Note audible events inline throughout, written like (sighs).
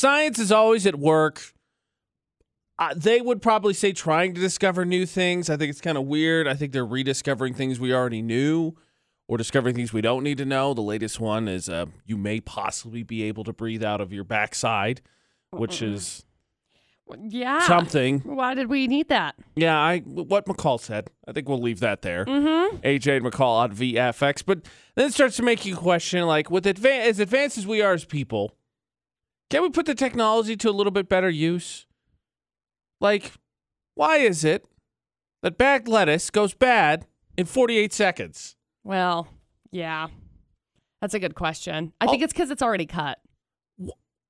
Science is always at work. Uh, they would probably say trying to discover new things. I think it's kind of weird. I think they're rediscovering things we already knew or discovering things we don't need to know. The latest one is uh, you may possibly be able to breathe out of your backside, which is Yeah. something. Why did we need that? Yeah, I what McCall said. I think we'll leave that there. Mm-hmm. AJ and McCall on VFX. But then it starts to make you question, like, with advan- as advanced as we are as people, can we put the technology to a little bit better use? Like, why is it that bagged lettuce goes bad in 48 seconds? Well, yeah. That's a good question. I think it's because it's already cut.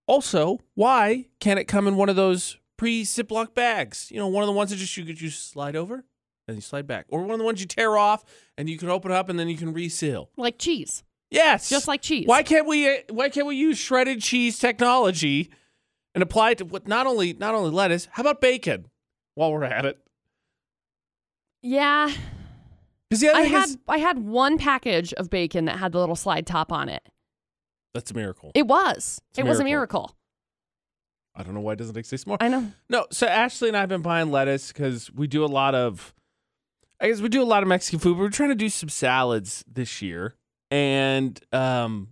Also, why can't it come in one of those pre Ziploc bags? You know, one of the ones that just you could just slide over and you slide back, or one of the ones you tear off and you can open up and then you can reseal. Like cheese. Yes, Just like cheese. Why can't we? uh, Why can't we use shredded cheese technology and apply it to what? Not only not only lettuce. How about bacon? While we're at it, Yeah. because the other I had is I had one package of bacon that had the little slide top on it. that's a miracle. It was. It was a miracle. miracle. I don't know why it doesn't exist more. I know. No, so Ashley and I have been buying lettuce because we do a lot of, I guess we do a lot of Mexican food. But we're trying to do some salads this year, and um,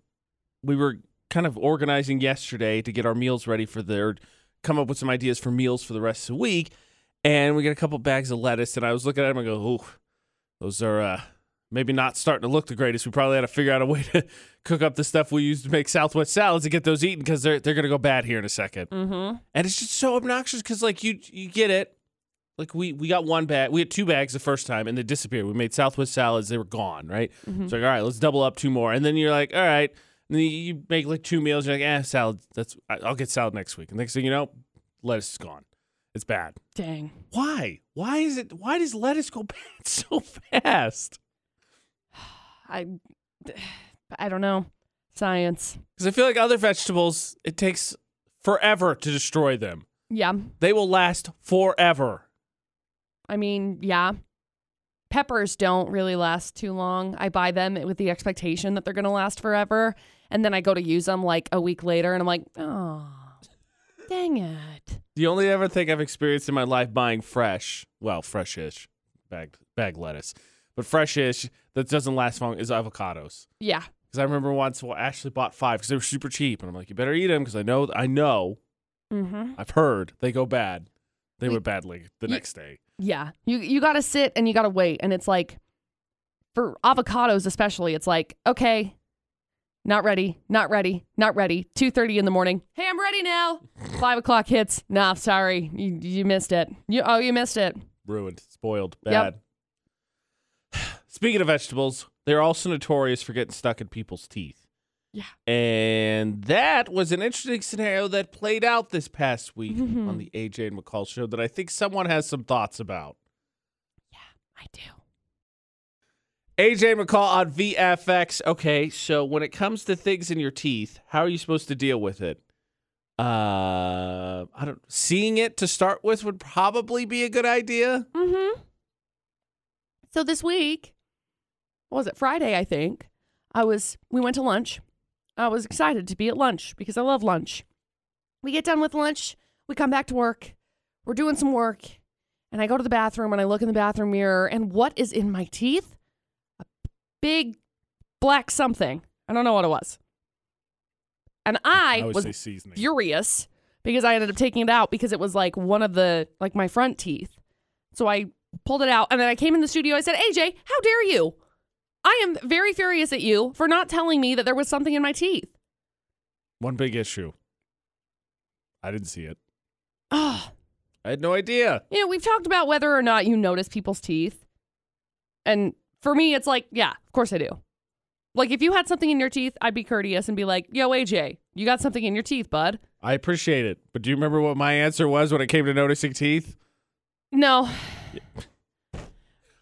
we were kind of organizing yesterday to get our meals ready for the, come up with some ideas for meals for the rest of the week. And we got a couple bags of lettuce, and I was looking at them and go, "Oh, those are uh, maybe not starting to look the greatest. We probably had to figure out a way to (laughs) cook up the stuff we use to make Southwest salads and get those eaten because they're they're gonna go bad here in a second. Mm-hmm. And it's just so obnoxious because like you you get it. Like we we got one bag, we had two bags the first time, and they disappeared. We made Southwest salads; they were gone. Right? Mhm. It's like, all right, let's double up two more, and then you're like, all right. And then you make like two meals. You're like, eh, salad. That's I'll get salad next week. And next thing you know, lettuce is gone. It's bad. Dang. Why? Why is it? Why does lettuce go (laughs) bad so fast? (sighs) I (sighs) I don't know. Science. Because I feel like other vegetables, it takes forever to destroy them. Yeah. They will last forever. I mean, yeah. Peppers don't really last too long. I buy them with the expectation that they're going to last forever. And then I go to use them like a week later and I'm like, oh, dang it. The only ever thing I've experienced in my life buying fresh, well, fresh-ish, bag bag lettuce, but fresh-ish that doesn't last long is avocados. Yeah. Because I remember once, well, Ashley bought five because they were super cheap, and I'm like, you better eat them because I know, I know, Mm-hmm. I've heard they go bad. They We- went badly the next day. Yeah. You you got to sit and you got to wait and it's like for avocados especially it's like okay not ready not ready not ready 2.30 in the morning hey i'm ready now (laughs) 5 o'clock hits nah sorry you, you missed it you oh you missed it Ruined, spoiled, Yep. bad. (sighs) Speaking of vegetables, they're also notorious for getting stuck in people's teeth. Yeah. And that was an interesting scenario that played out this past week Mhm. on the AJ and McCall show that I think someone has some thoughts about. Yeah, I do AJ McCall on VFX. Okay, so when it comes to things in your teeth, how are you supposed to deal with it? Uh, I don't. Seeing it to start with would probably be a good idea. mm-hmm so this week what was it friday i think i was we went to lunch i was excited to be at lunch because i love lunch we get done with lunch we come back to work we're doing some work and i go to the bathroom and i look in the bathroom mirror and what is in my teeth a big black something i don't know what it was and i, would was furious because I ended up taking it out because it was like one of the like my front teeth. So I pulled it out and then I came in the studio. I said, AJ, how dare you? I am very furious at you for not telling me that there was something in my teeth. One big issue. I didn't see it. Oh, I had no idea. you know, we've talked about whether or not you notice people's teeth. And for me, it's like, yeah, of course I do. Like if you had something in your teeth, I'd be courteous and be like, yo, AJ, you got something in your teeth, bud. I appreciate it, but do you remember what my answer was when it came to noticing teeth? No.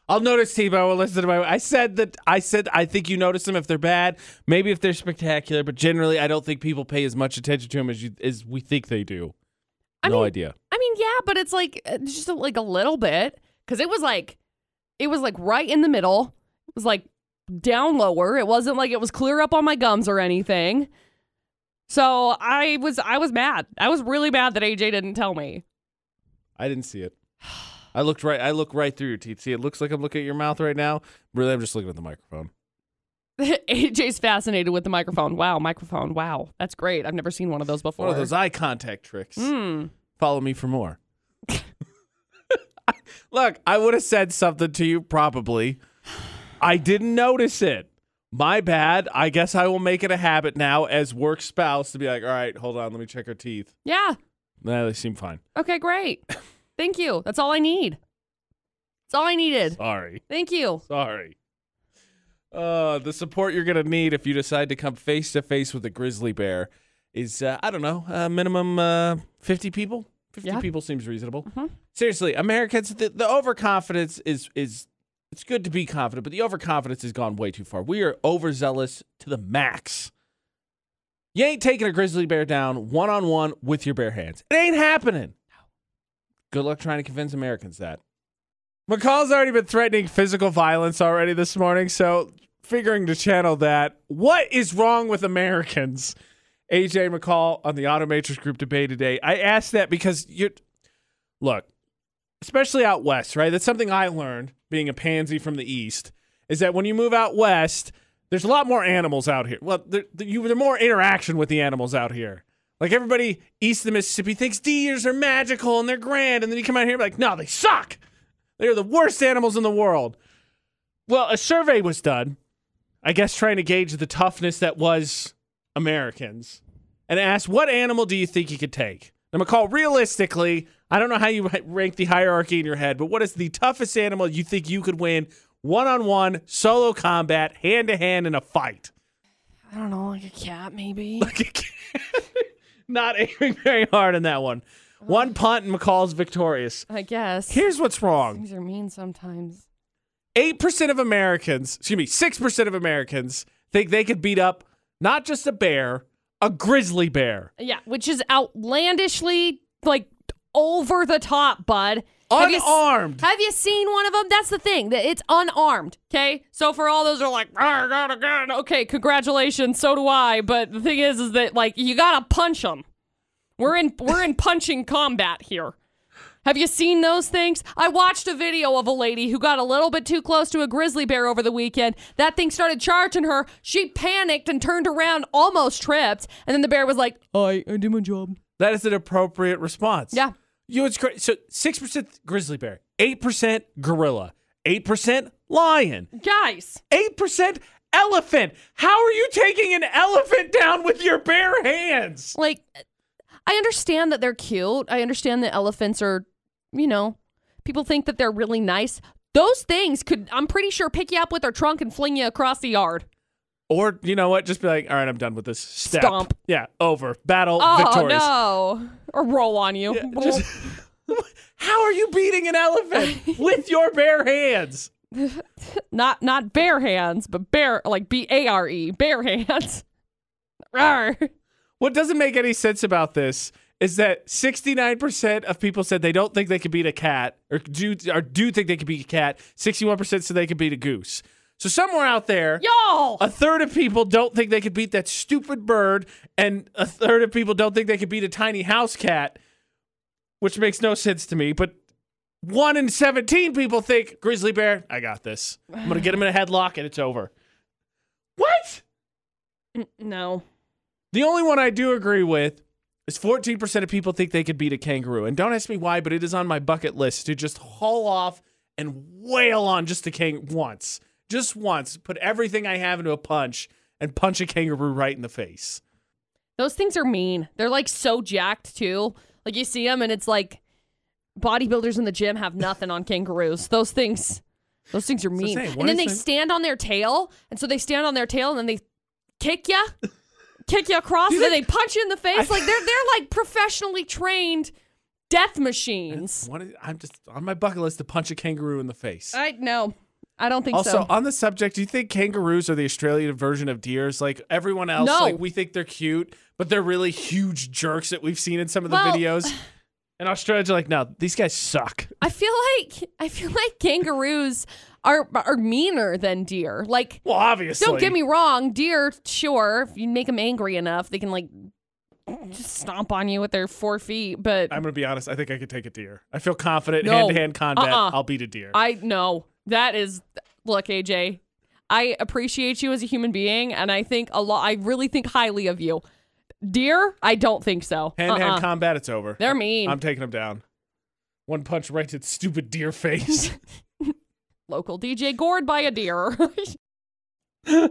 I'll notice teeth. I will listen to my. I said that. I said I think you notice them if they're bad, maybe if they're spectacular, but generally I don't think people pay as much attention to them as you as we think they do. I no mean, idea. I mean, yeah, but it's like uh, just a, like a little bit because it was like it was like right in the middle. It was like down lower. It wasn't like it was clear up on my gums or anything. So I was I was mad. I was really mad that AJ didn't tell me. I didn't see it. (sighs) (sighs) (sighs) I looked right. I look right through your teeth. See, it looks like I'm looking at your mouth right now. Really, I'm just looking at the microphone. (laughs) AJ's fascinated with the microphone. Wow, microphone. Wow, that's great. I've never seen one of those before. One of those eye contact tricks. Mm. Follow me for more. (laughs) (laughs) Look, I would have said something to you probably. I didn't notice it. My bad. I guess I will make it a habit now as work spouse to be like, all right, hold on, let me check her teeth. Yeah. Nah, they seem fine. Okay, great. Thank you. That's all I need. That's all I needed. Sorry. Thank you. Sorry. Uh, the support you're gonna need if you decide to come face to face with a grizzly bear is uh, I don't know, uh, minimum uh, 50 people. 50 Yeah. people seems reasonable. Mhm. Seriously, Americans, the, the overconfidence is is it's good to be confident, but the overconfidence has gone way too far. We are overzealous to the max. You ain't taking a grizzly bear down one on one with your bare hands. It ain't happening. Good luck trying to convince Americans that. McCall's already been threatening physical violence already this morning, so figuring to channel that. What is wrong with Americans? AJ McCall on the Automatrix Group debate today. I asked that because you're look, especially out west, right? That's something I learned being a pansy from the east. Is that when you move out west, there's a lot more animals out here. Well, there, there- you, there's more interaction with the animals out here. Like everybody east of the Mississippi thinks deers are magical and they're grand, and then you come out here and be like, no, they suck. They're the worst animals in the world. Well, a survey was done, I guess, trying to gauge the toughness that was Americans, and asked, what animal do you think you could take? i'm a McCall, realistically, I don't know how you rank the hierarchy in your head, but what is the toughest animal you think you could win one on one, solo combat, hand to hand in a fight? I don't know, like a cat maybe. (laughs) Not (laughs) aiming very hard in that one. One punt and McCall's victorious. I guess. Here's what's wrong. Things are mean sometimes. 8% of Americans, excuse me, 6% of Americans think they could beat up not just a bear, a grizzly bear. Yeah, which is outlandishly like over the top, bud. Have you Unarmed. Have you seen one of them? That's the thing. It's unarmed. Okay, so for all those who are like, ah, "I got a gun." Okay, congratulations. So do I. But the thing is, is that like you gotta punch them. We're in we're in punching combat here. Have you seen those things? I watched a video of a lady who got a little bit too close to a grizzly bear over the weekend. That thing started charging her. She panicked and turned around, almost tripped. And then the bear was like, I, I did my job. That is an appropriate response. Yeah. You know, it's great. So 6% grizzly bear, 8% gorilla, 8% lion, Guys. 8% elephant. How are you taking an elephant down with your bare hands? Like, I understand that they're cute. I understand that elephants are, you know, people think that they're really nice. Those things could, I'm pretty sure, pick you up with their trunk and fling you across the yard. Or, you know what? Just be like, all right, I'm done with this. Step. Stomp. Yeah, over. Battle, Oh, victorious. no. Or roll on you. Yeah, just- (laughs) how are you beating an elephant (laughs) with your bare hands? (laughs) not not bare hands, but bare, like B A R E, bare hands. Rawr. What doesn't make any sense about this is that 69% of people said they don't think they could beat a cat or do, or do think they could beat a cat. 61% said they could beat a goose. So somewhere out there, Y'all. a third of people don't think they could beat that stupid bird, and a third of people don't think they could beat a tiny house cat, which makes no sense to me. But one in 17 people think grizzly bear, I got this. I'm going to get him in a headlock and it's over. What? N- no. The only one I do agree with is 14% of people think they could beat a kangaroo. And don't ask me why, but it is on my bucket list to just haul off and wail on just a king once. Just once. Put everything I have into a punch and punch a kangaroo right in the face. Those things are mean. They're like so jacked too. Like you see them and it's like bodybuilders in the gym have nothing on kangaroos. Those things those things are mean. and then they the- stand on their tail and so they stand on their tail and then they kick (laughs) you. kick you across and then they punch you in the face. like they're they're like professionally trained death machines. I'm just on my bucket list to punch a kangaroo in the face. I no. I don't think so. also, on the subject, do you think kangaroos are the Australian version of deers? Like everyone else, No. like we think they're cute, but they're really huge jerks that we've seen in some of the Well- videos. (sighs) And Australians are like, no, these guys suck. I feel like I feel like kangaroos are are meaner than deer. Like Well, obviously. Don't get me wrong, deer, sure, if you make them angry enough, they can like just stomp on you with their four feet. But I'm gonna be honest. I think I could take a deer. I feel confident hand to hand combat. Uh-uh. I'll beat a deer. I know that is look, AJ. I appreciate you as a human being, and I think a lot. I really think highly of you. Deer, I don't think so. hand to hand combat. It's over. They're mean. I'm taking them down. One punch right to the stupid deer face. (laughs) Local DJ gored by a deer. (laughs) this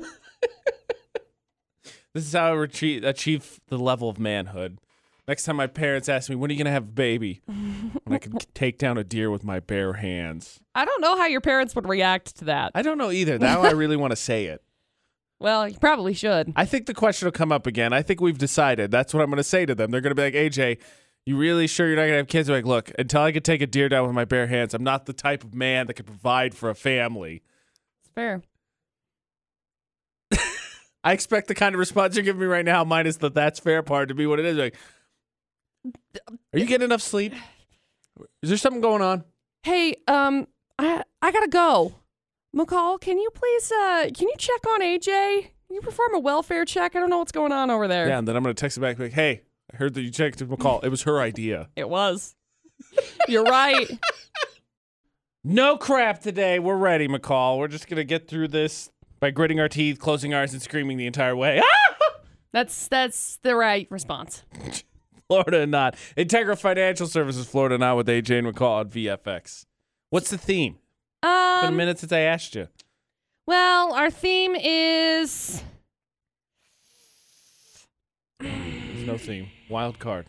is how I achieve the level of manhood. Next time my parents ask me, when are you going to have a baby? when I can (laughs) take down a deer with my bare hands. I don't know how your parents would react to that. I don't know either. Now I really want to say it. (laughs) well, you probably should. I think the question will come up again. I think we've decided. That's what I'm going to say to them. They're going to be like, AJ, you really sure you're not going to have kids? I'm like, look, until I can take a deer down with my bare hands, I'm not the type of man that can provide for a family. It's fair. (laughs) I expect the kind of response you're giving me right now, minus the that's fair part, to be what it is. Like, are you getting enough sleep? Is there something going on? Hey, um, I I gotta go. McCall, can you please uh can you check on AJ? Can you perform a welfare check? I don't know what's going on over there. Yeah, and then I'm to text it back like, hey, I heard that you checked with McCall. It was her idea. It was. (laughs) You're right. (laughs) No crap today. We're ready, McCall. We're just to get through this by gritting our teeth, closing ours, and screaming the entire way. Ah! (laughs) That's that's the right response. Florida and not. Integra Financial Services, Florida not with AJ and McCall on VFX. What's the theme? It's been a Um minute since I asked you. well, our theme is There's no theme. Wild card.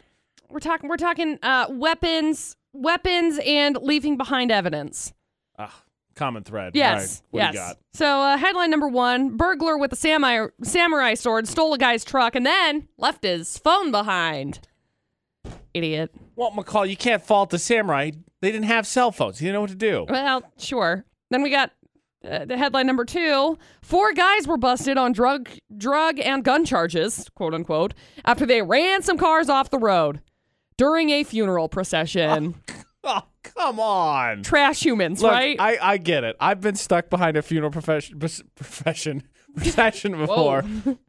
we're talking we're talking uh weapons weapons and leaving behind evidence. Ah, common thread. Yes. Right. What yes. do you got? So, uh, headline number one burglar with a samurai, samurai sword stole a guy's truck and then left his phone behind. Idiot. Well, McCall, you can't fault the samurai. They didn't have cell phones. You didn't know what to do. Well, sure. Then we got uh, the headline number two four guys were busted on drug, drug and gun charges, quote unquote, after they ran some cars off the road during a funeral procession. (laughs) Oh, come on. Trash humans, Look, right? I, I get it. I've been stuck behind a funeral profession, (laughs) profession procession before. (laughs)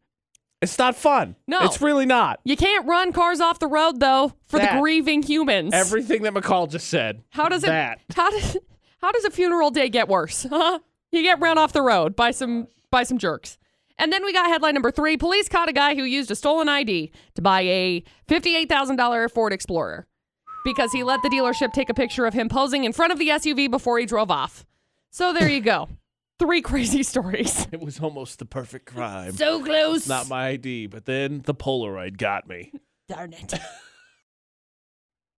It's not fun. No. It's really not. you can't run cars off the road though for That. the grieving humans. Everything that McCall just said. How does it? That. How does how does a funeral day get worse? (laughs) Huh? You get run off the road by some by some jerks. And then we got headline number three: Police caught a guy who used a stolen ID to buy a fifty-eight thousand dollar Ford Explorer because he let the dealership take a picture of him posing in front of the SUV before he drove off. So there you go, three crazy (laughs) stories. It was almost the perfect crime. So close. Not my ID, but then the Polaroid got me. Darn it. (laughs)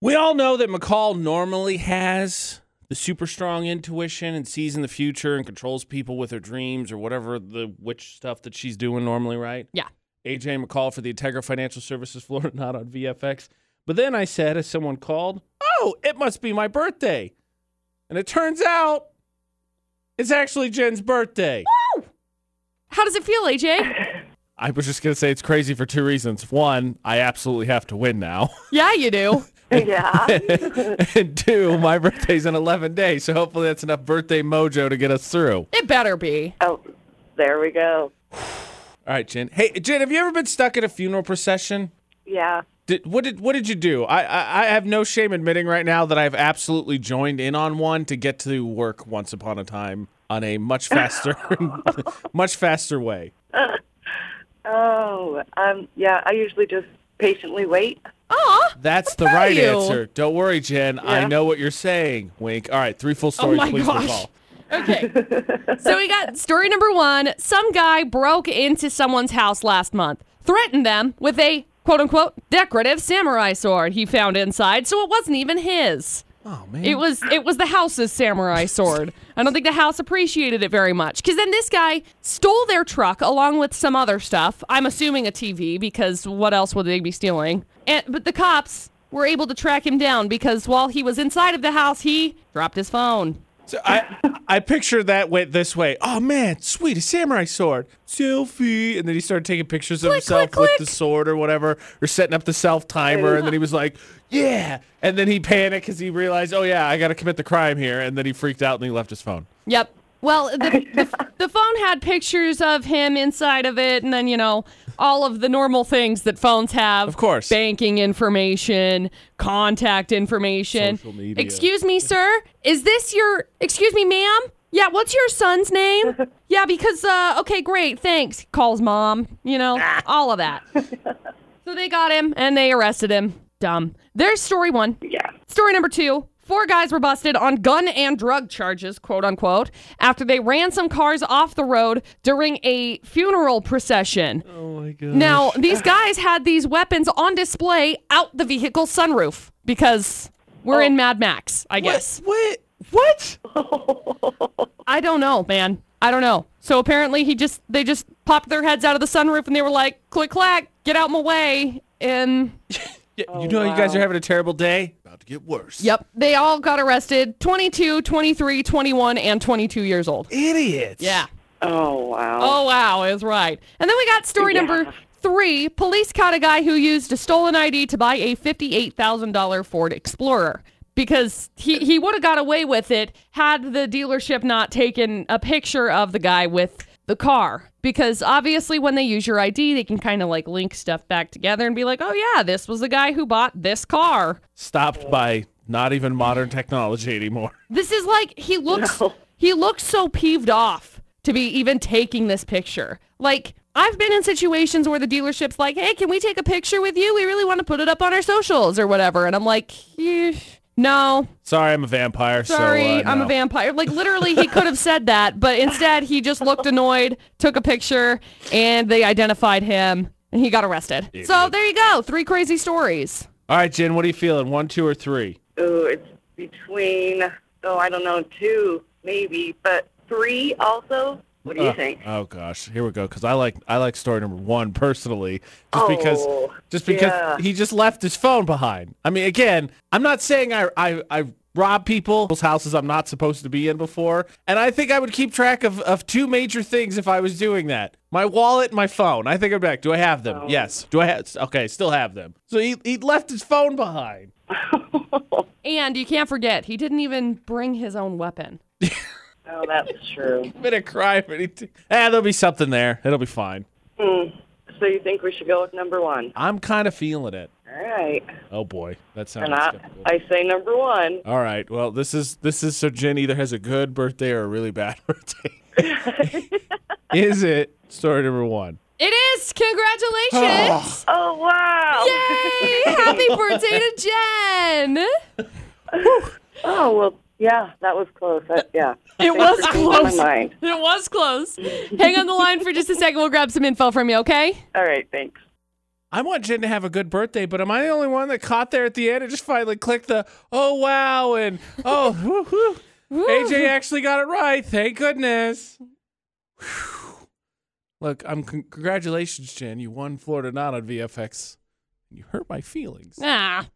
We all know that McCall normally has the super strong intuition and sees in the future and controls people with her dreams or whatever the witch stuff that she's doing normally, right? Yeah. AJ McCall for the Integra Financial Services Florida, (laughs) not on VFX. But then I said, as someone called, oh, it must be my birthday. And it turns out it's actually Jen's birthday. How does it feel, AJ? I was just going to say it's crazy for two reasons. One, I absolutely have to win now. yeah, you do. (laughs) Yeah. (laughs) and two, my birthday's in 11 days. So hopefully that's enough birthday mojo to get us through. It better be. oh, there we go. (sighs) All right, Jen. Hey, Jen, have you ever been stuck at a funeral procession? Yeah. Did, what did what did you do? I, I I have no shame admitting right now that I've absolutely joined in on one to get to work once upon a time on a much (laughs) faster (laughs) much faster way. (laughs) Oh, um, yeah. I usually just patiently wait. Aw. That's the right you. answer. Don't worry, Jen. I know what you're saying. Wink. All right, three full stories, my please gosh. recall. Okay. so we got story number one. Some guy broke into someone's house last month, threatened them with a quote unquote decorative samurai sword he found inside, so it wasn't even his. Oh man. It was it was the house's samurai sword. I don't think the house appreciated it very much. Cause then this guy stole their truck along with some other stuff. I'm assuming a TV because what else would they be stealing? And but the cops were able to track him down because while he was inside of the house, he dropped his phone. So I I picture that went this way. Oh man, sweet, a samurai sword. Selfie. And then he started taking pictures of Click, himself click, with click. the sword or whatever, or setting up the self timer. And then he was like, yeah. And then he panicked because he realized, oh yeah, I got to commit the crime here. And then he freaked out and he left his phone. Yep. Well, the, the, the phone had pictures of him inside of it, and then, you know, all of the normal things that phones have. Of course. Banking information, contact information. Social media. Excuse me, sir. Is this your Excuse me, ma'am? Yeah, what's your son's name? (laughs) yeah, because uh okay, great. Thanks. Calls mom, you know, all of that. (laughs) so they got him and they arrested him. Dumb. There's story 1. Yeah. Story number two. Four guys were busted on gun and drug charges, quote unquote, after they ran some cars off the road during a funeral procession. Oh my god. Now, these guys had these weapons on display out the vehicle sunroof because we're in oh. Mad Max, I guess. What? What? (laughs) I don't know, man. I don't know. So apparently he just they just popped their heads out of the sunroof and they were like, click clack, get out my way. And Oh, (laughs) you know you guys are having a terrible day. About to get worse. yep, they all got arrested 22, 23, 21, and 22 years old. Idiots. Yeah. Oh wow. Oh wow, is right. And then we got story Yeah. number three. Police caught a guy who used a stolen ID to buy a fifty-eight thousand dollar Ford Explorer because he he would have got away with it had the dealership not taken a picture of the guy with the car. Because obviously, when they use your ID, they can kind of like link stuff back together and be like, "Oh yeah, this was the guy who bought this car." Stopped by not even modern technology anymore. (laughs) This is like he looks No. he looks so peeved off to be even taking this picture. Like I've been in situations where the dealership's like, "Hey, can we take a picture with you? We really want to put it up on our socials or whatever." And I'm like, "Eh, "No, Sorry, I'm a vampire. sorry, so, uh, I'm a vampire." Like literally he could have said that, but instead he just looked annoyed, took a picture, and they identified him and he got arrested. So there you go. Three crazy stories. All right, Jen, what are you feeling? One, two, or three? Ooh, it's between oh I don't know two maybe, but three also. What do you Uh, think? Oh gosh, here we go. Because I like I like story number one personally, just because Oh, just because yeah. he just left his phone behind. I mean, again, I'm not saying I I I rob people's houses I'm not supposed to be in before, and I think I would keep track of of two major things if I was doing that: my wallet, and my phone. I think I'm back. Do I have them? Oh. Yes. Do I have? Okay, still have them. So he he left his phone behind. (laughs) And you can't forget, he didn't even bring his own weapon. (laughs) oh, that's true. (laughs) Been a crime. anything. Ah, there'll be something there. It'll be fine. Hmm. So you think we should go with number one? I'm kind of feeling it. All right. Oh boy, that sounds And I, skeptical. I say number one. All right. Well, this is this is so Jen either has a good birthday or a really bad (laughs) birthday. (laughs) is it story number one? It is! Congratulations! (gasps) Oh wow! Yay! Happy birthday to Jen! Oh well, yeah, that was close. That, yeah. It was close. Mind. It was close. Hang on the line for just a second. We'll grab some info from you, okay? All right, thanks. I want Jen to have a good birthday, but am I the only one that caught there at the end and just finally clicked the oh wow and oh (laughs) whoo, whoo. AJ actually got it right. Thank goodness. Whew. Look, I'm con- congratulations, Jen. You won Florida Not on VFX. You hurt my feelings. Ah.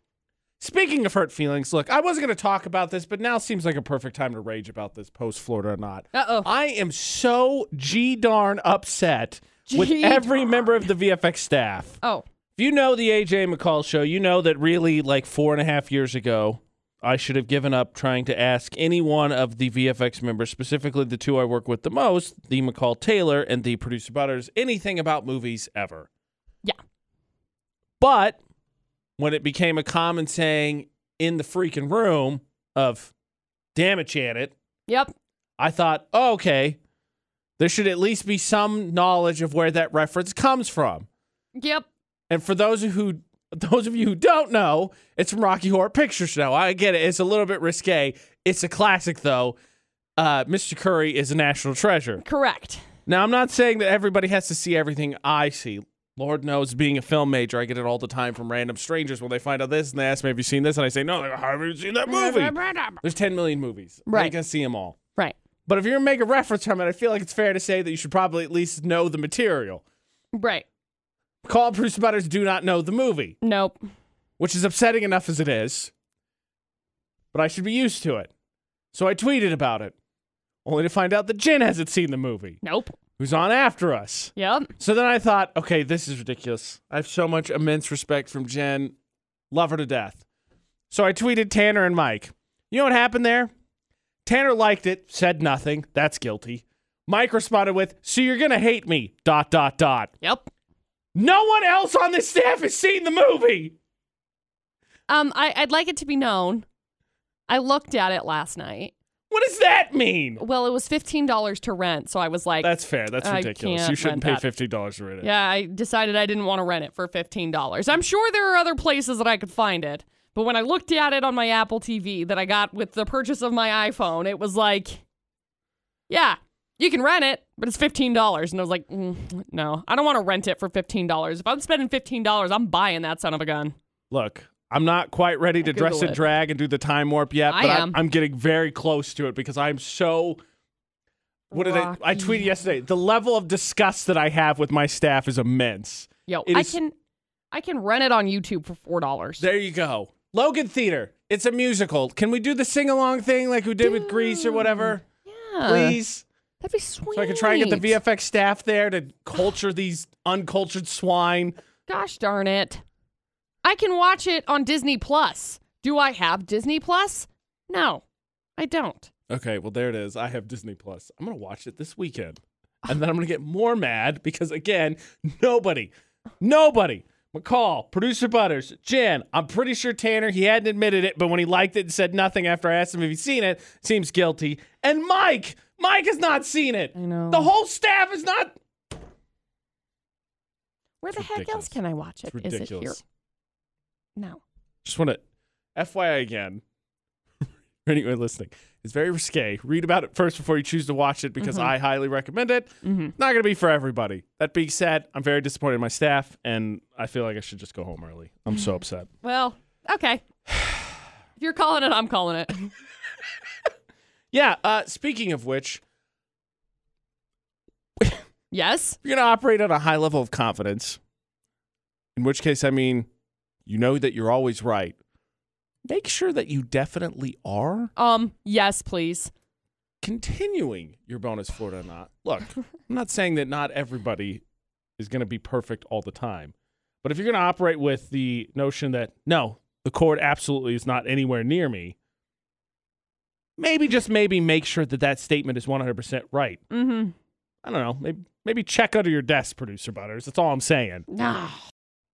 Speaking of hurt feelings, look, I wasn't going to talk about this, but now seems like a perfect time to rage about this post Florida or not. Uh oh. I am so g darn upset with Gee every member of the VFX staff. Oh. If you know the AJ McCall show, you know that really like four and a half years ago, I should have given up trying to ask any one of the VFX members, specifically the two I work with the most, the McCall Taylor and the producer Butters, anything about movies ever. Yeah. But when it became a common saying in the freaking room of, damn it, Janet, Yep. I thought, oh, okay, there should at least be some knowledge of where that reference comes from. Yep. And for those who those of you who don't know, it's from Rocky Horror Picture Show. I get it; it's a little bit risque. It's a classic, though. Uh, Mr. Curry is a national treasure. Correct. Now, I'm not saying that everybody has to see everything I see. Lord knows, being a film major, I get it all the time from random strangers when they find out this and they ask me, "Have you seen this?" And I say, "No." They go, "How have you seen that movie?" There's 10 million movies. Right. ain't gonna see them all. Right. But if you're gonna make a reference from it, I feel like it's fair to say that you should probably at least know the material. Right. Call Bruce Butters do not know the movie. Nope. which is upsetting enough as it is, but I should be used to it. So I tweeted about it, only to find out that Jen hasn't seen the movie, Nope. Who's on after us. Yep. So then I thought, okay, this is ridiculous. I have so much immense respect from Jen, love her to death. So I tweeted Tanner and Mike. You know what happened there? Tanner liked it, said nothing. That's guilty. Mike responded with, "So you're gonna hate me?" Dot dot dot. Yep. No one else on this staff has seen the movie. Um, I, I'd like it to be known. I looked at it last night. What does that mean? Well, it was fifteen dollars to rent, so I was like, That's fair. That's I ridiculous. can't You shouldn't pay rent that. fifty dollars to rent it. yeah, I decided I didn't want to rent it for fifteen dollars. I'm sure there are other places that I could find it, but when I looked at it on my Apple TV that I got with the purchase of my iPhone, it was like, yeah, you can rent it, but it's fifteen dollars, and I was like, mm, no, I don't want to rent it for fifteen dollars. If I'm spending fifteen dollars, I'm buying that son of a gun. Look, I'm not quite ready to dress and it. drag and do the time warp yet, I but am. I'm, I'm getting very close to it because I'm so. What did I? I Rocky. tweeted yesterday. The level of disgust that I have with my staff is immense. Yo, It I is- can, I can rent it on YouTube for four dollars. There you go. Logan Theater. It's a musical. Can we do the sing along thing like we did with Grease or whatever? Yeah, Please. that'd be sweet. So I can try and get the VFX staff there to culture these uncultured swine. Gosh darn it. I can watch it on Disney Plus. Do I have Disney Plus? No, I don't. Okay, well there it is. I have Disney Plus. I'm gonna watch it this weekend, and then I'm gonna get more mad because again, nobody, nobody. McCall, producer Butters, Jen. I'm pretty sure Tanner. He hadn't admitted it, but when he liked it and said nothing after I asked him if he's seen it, seems guilty. And Mike, Mike has not seen it. I know. The whole staff is not. Where the It's heck else can I watch it? It's Is it here? No. Just want to, FYI again, (laughs) for anyone listening, it's very risque. Read about it first before you choose to watch it because I highly recommend it. Mm-hmm. Not going to be for everybody. That being said, I'm very disappointed in my staff, and I feel like I should just go home early. I'm so upset. (sighs) Well, okay. (sighs) if you're calling it, I'm calling it. (laughs) Yeah. Uh, speaking of which, Yes. you're going to operate at a high level of confidence. In which case, I mean, you know that you're always right. Make sure that you definitely are Um. Yes, please. continuing your bonus Florida or not. Look, (laughs) I'm not saying that not everybody is going to be perfect all the time. But if you're going to operate with the notion that no, the cord absolutely is not anywhere near me, maybe just maybe make sure that that statement is 100% right. Mm-hmm. I don't know. Maybe maybe check under your desk, producer Butters. That's all I'm saying. No.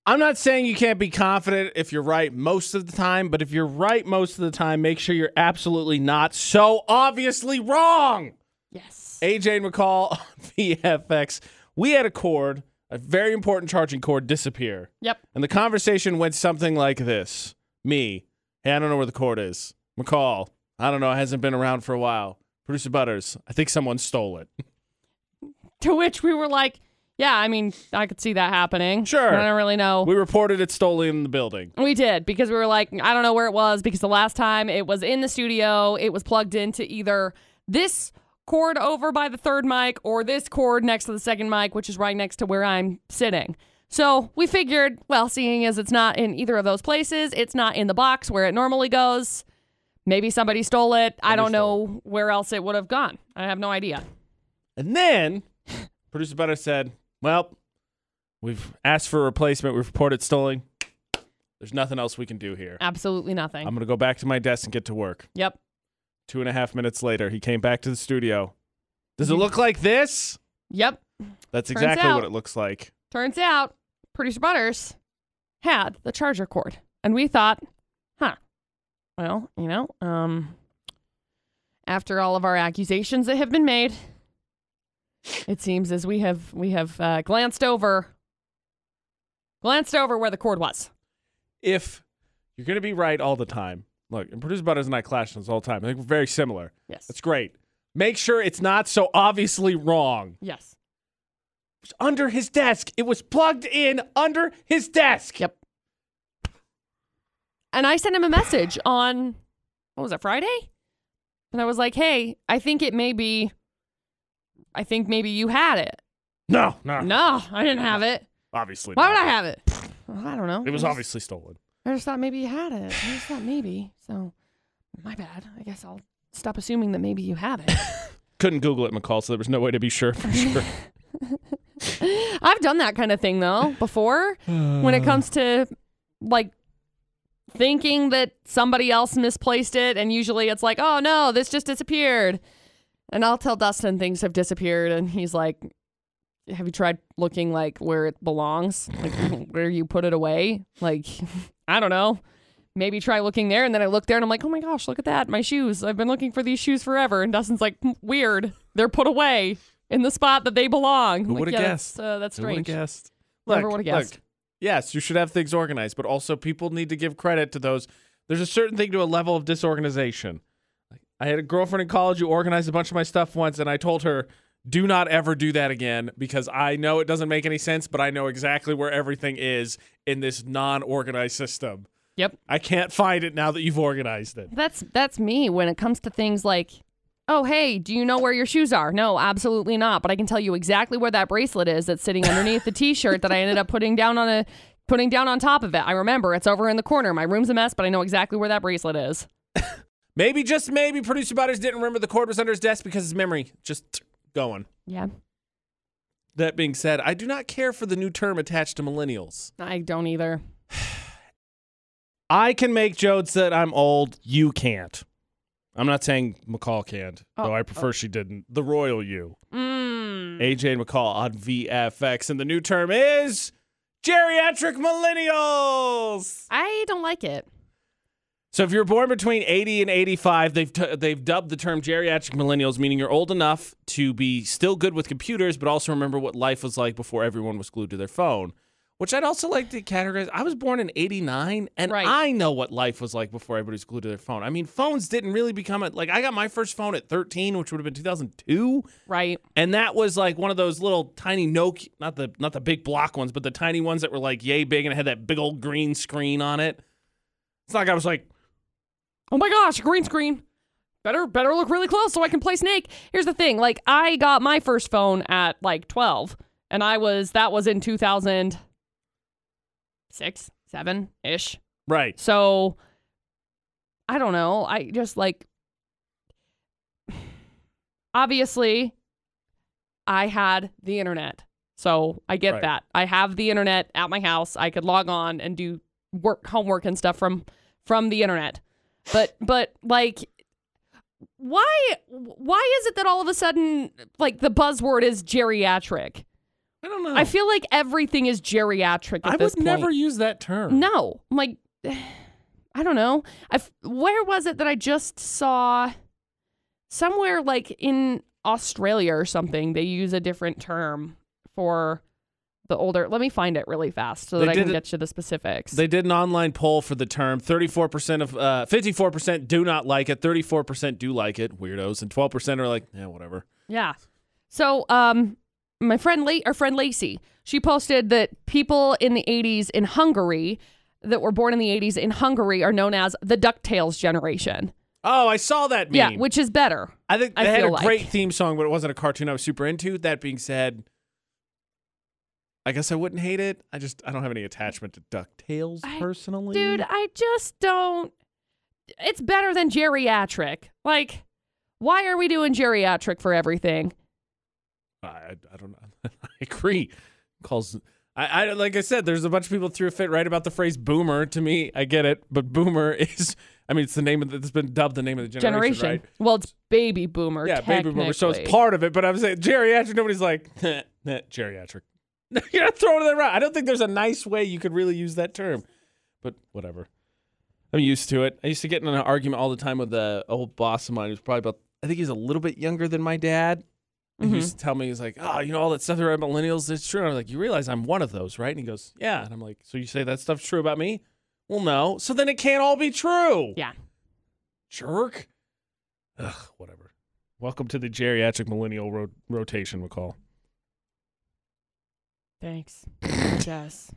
I'm not saying you can't be confident if you're right most of the time, but if you're right most of the time, make sure you're absolutely not so obviously wrong. Yes. AJ and McCall (laughs) on VFX. We had a cord, a very important charging cord, disappear. Yep. And the conversation went something like this Me, hey, I don't know where the cord is. McCall, I don't know, it hasn't been around for a while. Producer Butters, I think someone stole it. To which we were like, yeah, I mean, I could see that happening. Sure. I don't really know. We reported it stolen in the building. We did because we were like, I don't know where it was because the last time it was in the studio, it was plugged into either this cord over by the third mic or this cord next to the second mic, which is right next to where I'm sitting. So we figured, well, seeing as it's not in either of those places, it's not in the box where it normally goes. Maybe somebody stole it. I don't know where else it would have gone. I have no idea. And then (laughs) producer Butters said, Well, we've asked for a replacement. We've reported stolen. There's nothing else we can do here. Absolutely nothing. I'm going to go back to my desk and get to work. yep. Two and a half minutes later, he came back to the studio. Does it look like this? Yep. That's Turns exactly what it looks like. Turns out, producer Butters had the charger cord, and we thought, huh, well, you know, um, after all of our accusations that have been made, it seems as we have we have uh, glanced over glanced over where the cord was. If you're going to be right all the time, look, and producer Butters and I clash on this all the time. I think we're very similar. Yes. That's great. Make sure it's not so obviously wrong. yes. It was under his desk. It was plugged in under his desk. Yep. And I sent him a message on what was it, Friday? And I was like, "Hey, I think it may be I think maybe you had it." No, no, No, I didn't have it. obviously. Why not. would I have it? Well, I don't know. It was I just- obviously stolen. I just thought maybe you had it. I just thought maybe. So, my bad. I guess I'll stop assuming that maybe you have it. (laughs) Couldn't Google it, McCall, so there was no way to be sure for sure. (laughs) I've done that kind of thing though before when it comes to like thinking that somebody else misplaced it and usually it's like, "Oh no, this just disappeared." And I'll tell Dustin things have disappeared and he's like, have you tried looking like where it belongs, like (laughs) where you put it away? Like, (laughs) I don't know. Maybe try looking there, and then I look there, and I'm like, oh my gosh, look at that, my shoes. I've been looking for these shoes forever, and Dustin's like, "Hmm, weird. They're put away in the spot that they belong. Who Like, would've yeah, guessed? That's, uh, that's Who strange. guessed? Never would've guessed. look, yes, you should have things organized, but also people need to give credit to those. There's a certain thing to a level of disorganization. I had a girlfriend in college who organized a bunch of my stuff once, and I told her, "Do not ever do that again," because I know it doesn't make any sense, but I know exactly where everything is in this non-organized system. Yep. I can't find it now that you've organized it. That's that's me when it comes to things like, oh hey, do you know where your shoes are? No, absolutely not. But I can tell you exactly where that bracelet is that's sitting underneath the T-shirt that I ended up putting down on a putting down on top of it. I remember it's over in the corner. My room's a mess, but I know exactly where that bracelet is. (laughs) Maybe just maybe producer Butters didn't remember the cord was under his desk because his memory just going. Yeah, That being said, I do not care for the new term attached to millennials. I don't either. I can make jokes that I'm old. You can't. I'm not saying McCall can't, Oh, though I prefer she didn't. The royal you. Mm. AJ and McCall on VFX. And the new term is geriatric millennials. I don't like it. So if you're born between 80 and 85, they've t- they've dubbed the term geriatric millennials, meaning you're old enough to be still good with computers, but also remember what life was like before everyone was glued to their phone. Which I'd also like to categorize. I was born in 89, and Right. I know what life was like before everybody was glued to their phone. I mean, phones didn't really become a, like, I got my first phone at 13, which would have been 2002. Right. And that was like one of those little tiny Nokia, not the not the big block ones, but the tiny ones that were like yay big and it had that big old green screen on it. It's not like I was like, Oh my gosh, green screen. Better better look really close so I can play Snake. Here's the thing, like I got my first phone at like 12 and I was that was in 2006, 7ish. right. So I don't know. I just like obviously I had the internet. So I get Right. that. I have the internet at my house. I could log on and do work homework and stuff from from the internet. But but like why why is it that all of a sudden like the buzzword is geriatric? I don't know. I feel like everything is geriatric at I would never use that term. No, I'm like, (sighs) I don't know. I f- where was it that I just saw somewhere like in Australia or something? They use a different term for the older. Let me find it really fast so They that I can get you the specifics. They did an online poll for the term. 34% of, uh, 54% do not like it. 34% do like it, weirdos. And 12% are like, yeah, whatever. yeah. So, um, my friend La- our friend Lacey, she posted that people in the 80s in Hungary that were born in the 80s in Hungary are known as the DuckTales generation. Oh, I saw that meme. Yeah, which is better. I think I they had a like. great theme song, but it wasn't a cartoon I was super into. That being said, I guess I wouldn't hate it. I just I don't have any attachment to DuckTales I- personally. Dude, I just don't. It's better than geriatric. Like, why are we doing geriatric for everything? I, I don't know. (laughs) I agree. Calls. I, I like I said. There's a bunch of people threw a fit right about the phrase "boomer." To me, I get it, but "boomer" (laughs) is. I mean, it's the name of the, it's been dubbed the name of the generation, right? Well, it's baby boomer. Yeah, baby boomer. So it's part of it. But I'm saying geriatric. Nobody's like "Nah, (laughs) nah, geriatric. (laughs) You're not throwing it around. I don't think there's a nice way you could really use that term. But whatever. I'm used to it. I used to get in an argument all the time with the old boss of mine who's probably about. I think he's a little bit younger than my dad. And He Mhm. used to tell me, he's like, oh, you know, all that stuff about millennials, it's true. And I'm like, you realize I'm one of those, right? And he goes, yeah. And I'm like, so you say that stuff's true about me? Well, no. So then it can't all be true. Yeah. Jerk. Ugh, whatever. Welcome to the geriatric millennial ro- rotation, McCall. Thanks. (laughs) Jess.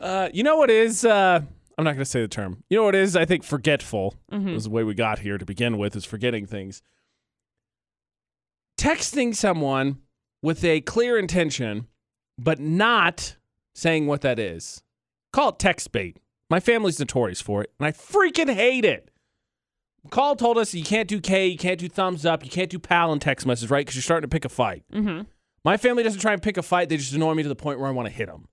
Uh, you know what is, uh, I'm not going to say the term. You know what is, I think, forgetful. Mhm. was the way we got here to begin with, is forgetting things. Texting someone with a clear intention, but not saying what that is. Call it text bait. My family's notorious for it, and I freaking hate it. Call told us you can't do K, you can't do thumbs up, you can't do pal in text message, right? Because you're starting to pick a fight. Mm-hmm. My family doesn't try and pick a fight, they just annoy me to the point where I want to hit them.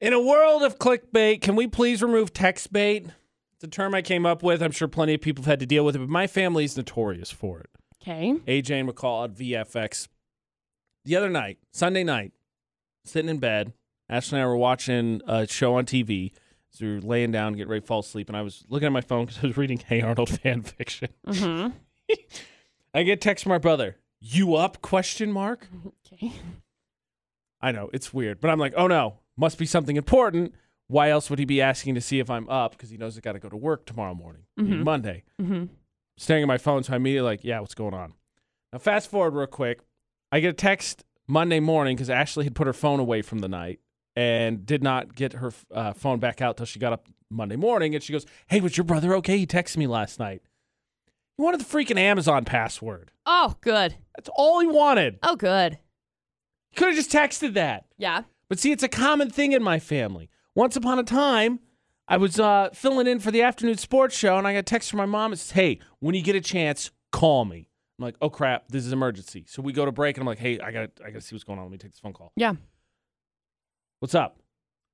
In a world of clickbait, can we please remove text bait? It's a term I came up with. I'm sure plenty of people have had to deal with it, but my family is notorious for it. Okay. AJ and McCall at VFX. The other night, Sunday night, sitting in bed, Ashley and I were watching a show on TV. So we were laying down, getting ready to fall asleep, and I was looking at my phone because I was reading (laughs) Hey Arnold fan fiction. Mm-hmm. (laughs) I get a text from my brother. You up? Question mark. Okay. I know it's weird, but I'm like, oh no, must be something important. Why else would he be asking to see if I'm up? Because he knows I got to go to work tomorrow morning, Mhm. Monday. Mm-hmm. Staring at my phone, so I immediately like, yeah, what's going on? Now fast forward real quick. I get a text Monday morning because Ashley had put her phone away from the night and did not get her uh, phone back out till she got up Monday morning, and she goes, "Hey, was your brother okay? He texted me last night. He wanted the freaking Amazon password. Oh, good. That's all he wanted. Oh, good. He could have just texted that." Yeah. But see, it's a common thing in my family. Once upon a time, I was uh, filling in for the afternoon sports show, and I got a text from my mom. It says, "Hey, when you get a chance, call me." I'm like, "Oh crap, this is emergency." So we go to break, and I'm like, "Hey, I got, I got to see what's going on. Let me take this phone call." Yeah. What's up?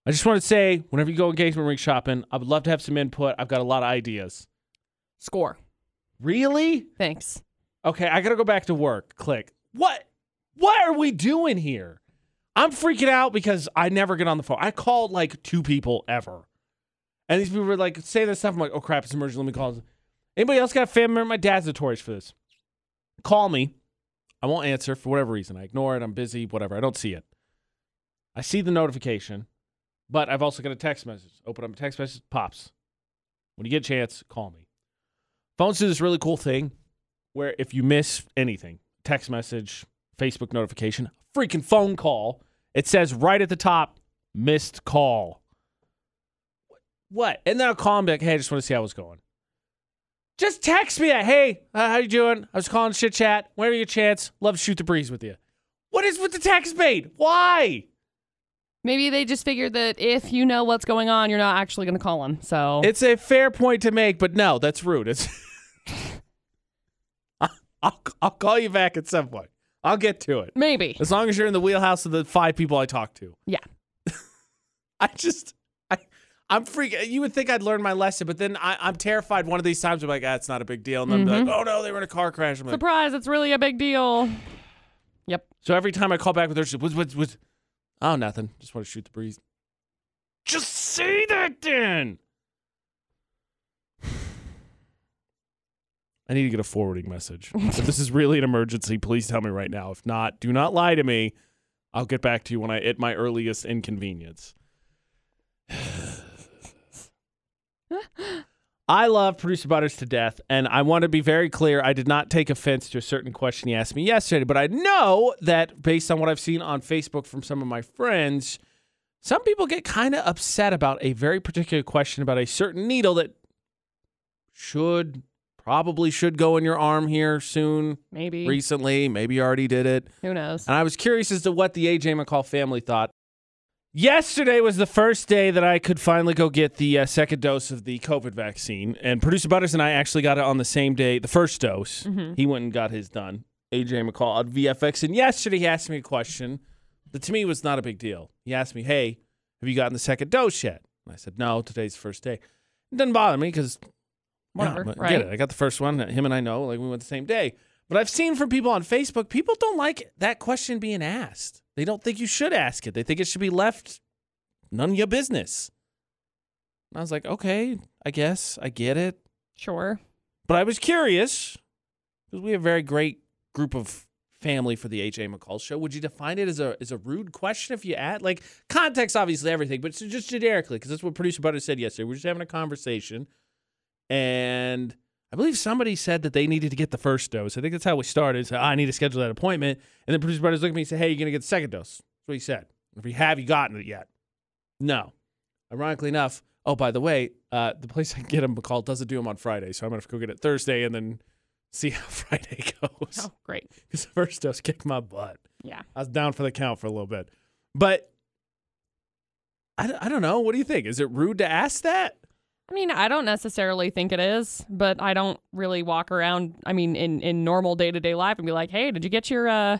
I just want to say, whenever you go engagement ring shopping, I would love to have some input. I've got a lot of ideas. Score. Really? Thanks. Okay, I gotta go back to work. Click. What? What are we doing here? I'm freaking out because I never get on the phone. I called like two people ever, and these people were like saying this stuff. I'm like, oh crap, it's emergency. Let me call. Anybody else got a family member? My dad's notorious for this. Call me. I won't answer for whatever reason. I ignore it. I'm busy. Whatever. I don't see it. I see the notification, but I've also got a text message. Open up a text message. Pops. When you get a chance, call me. Phones do this really cool thing where if you miss anything, text message, Facebook notification, freaking phone call, it says right at the top, missed call. What? And then I'll call be like, hey, I just want to see how it's going. Just text me that, hey, uh, how you doing? I was calling shit chat. Whenever you get a chance, love to shoot the breeze with you. What is with the text bait? Why? Maybe they just figured that if you know what's going on, you're not actually going to call them. So It's a fair point to make, but no, that's rude. It's (laughs) I'll, I'll, call you back at some point. I'll get to it. maybe. As long as you're in the wheelhouse of the five people I talk to. Yeah. (laughs) I just, I, I'm freaking. You would think I'd learn my lesson, but then I, I'm terrified. One of these times, I'm like, ah, it's not a big deal, and then I'm like, oh no, they were in a car crash. I'm like, Surprise! It's really a big deal. Yep. so every time I call back with her, she's what, what, what? Oh, nothing. Just want to shoot the breeze. Just say that then. (sighs) I need to get a forwarding message. if this is really an emergency, please tell me right now. If not, do not lie to me. I'll get back to you when I at my earliest inconvenience. (sighs) (laughs) I love producer Butters to death, and I want to be very clear. I did not take offense to a certain question he asked me yesterday, but I know that based on what I've seen on Facebook from some of my friends, some people get kind of upset about a very particular question about a certain needle that should probably should go in your arm here soon, Maybe. recently. Maybe you already did it. Who knows? And I was curious as to what the AJ McCall family thought. Yesterday was the first day that I could finally go get the uh, second dose of the COVID vaccine. And producer Butters and I actually got it on the same day, the first dose. He went and got his done. AJ McCall at VFX. And yesterday he asked me a question that to me was not a big deal. He asked me, Hey, have you gotten the second dose yet? And I said, No, today's the first day. It doesn't bother me because Whatever, I right? get it. I got the first one. Him and I know, like we went the same day. But I've seen from people on Facebook, people don't like that question being asked. They don't think you should ask it. They think it should be left none of your business. And I was like, okay, I guess I get it. Sure. But I was curious because we have a very great group of family for the AJ McCall show. Would you define it as a as a rude question if you add like context, obviously everything, but just generically because that's what producer Butter said yesterday. We're just having a conversation, and I believe somebody said that they needed to get the first dose. I think that's how we started. So I need to schedule that appointment, and then producer Butters looking at me and said, "Hey, you're gonna get the second dose." That's what he said. If you have, you gotten it yet? No. Ironically enough, oh by the way, uh, the place I can get them called doesn't do them on Friday, so I'm gonna have to go get it Thursday and then see how (laughs) Friday goes. Oh, great. Because the first dose kicked my butt. Yeah. I was down for the count for a little bit, but I, I don't know. What do you think? Is it rude to ask that? I mean, I don't necessarily think it is, but I don't really walk around. I mean, in in normal day to day life, and be like, "Hey, did you get your uh,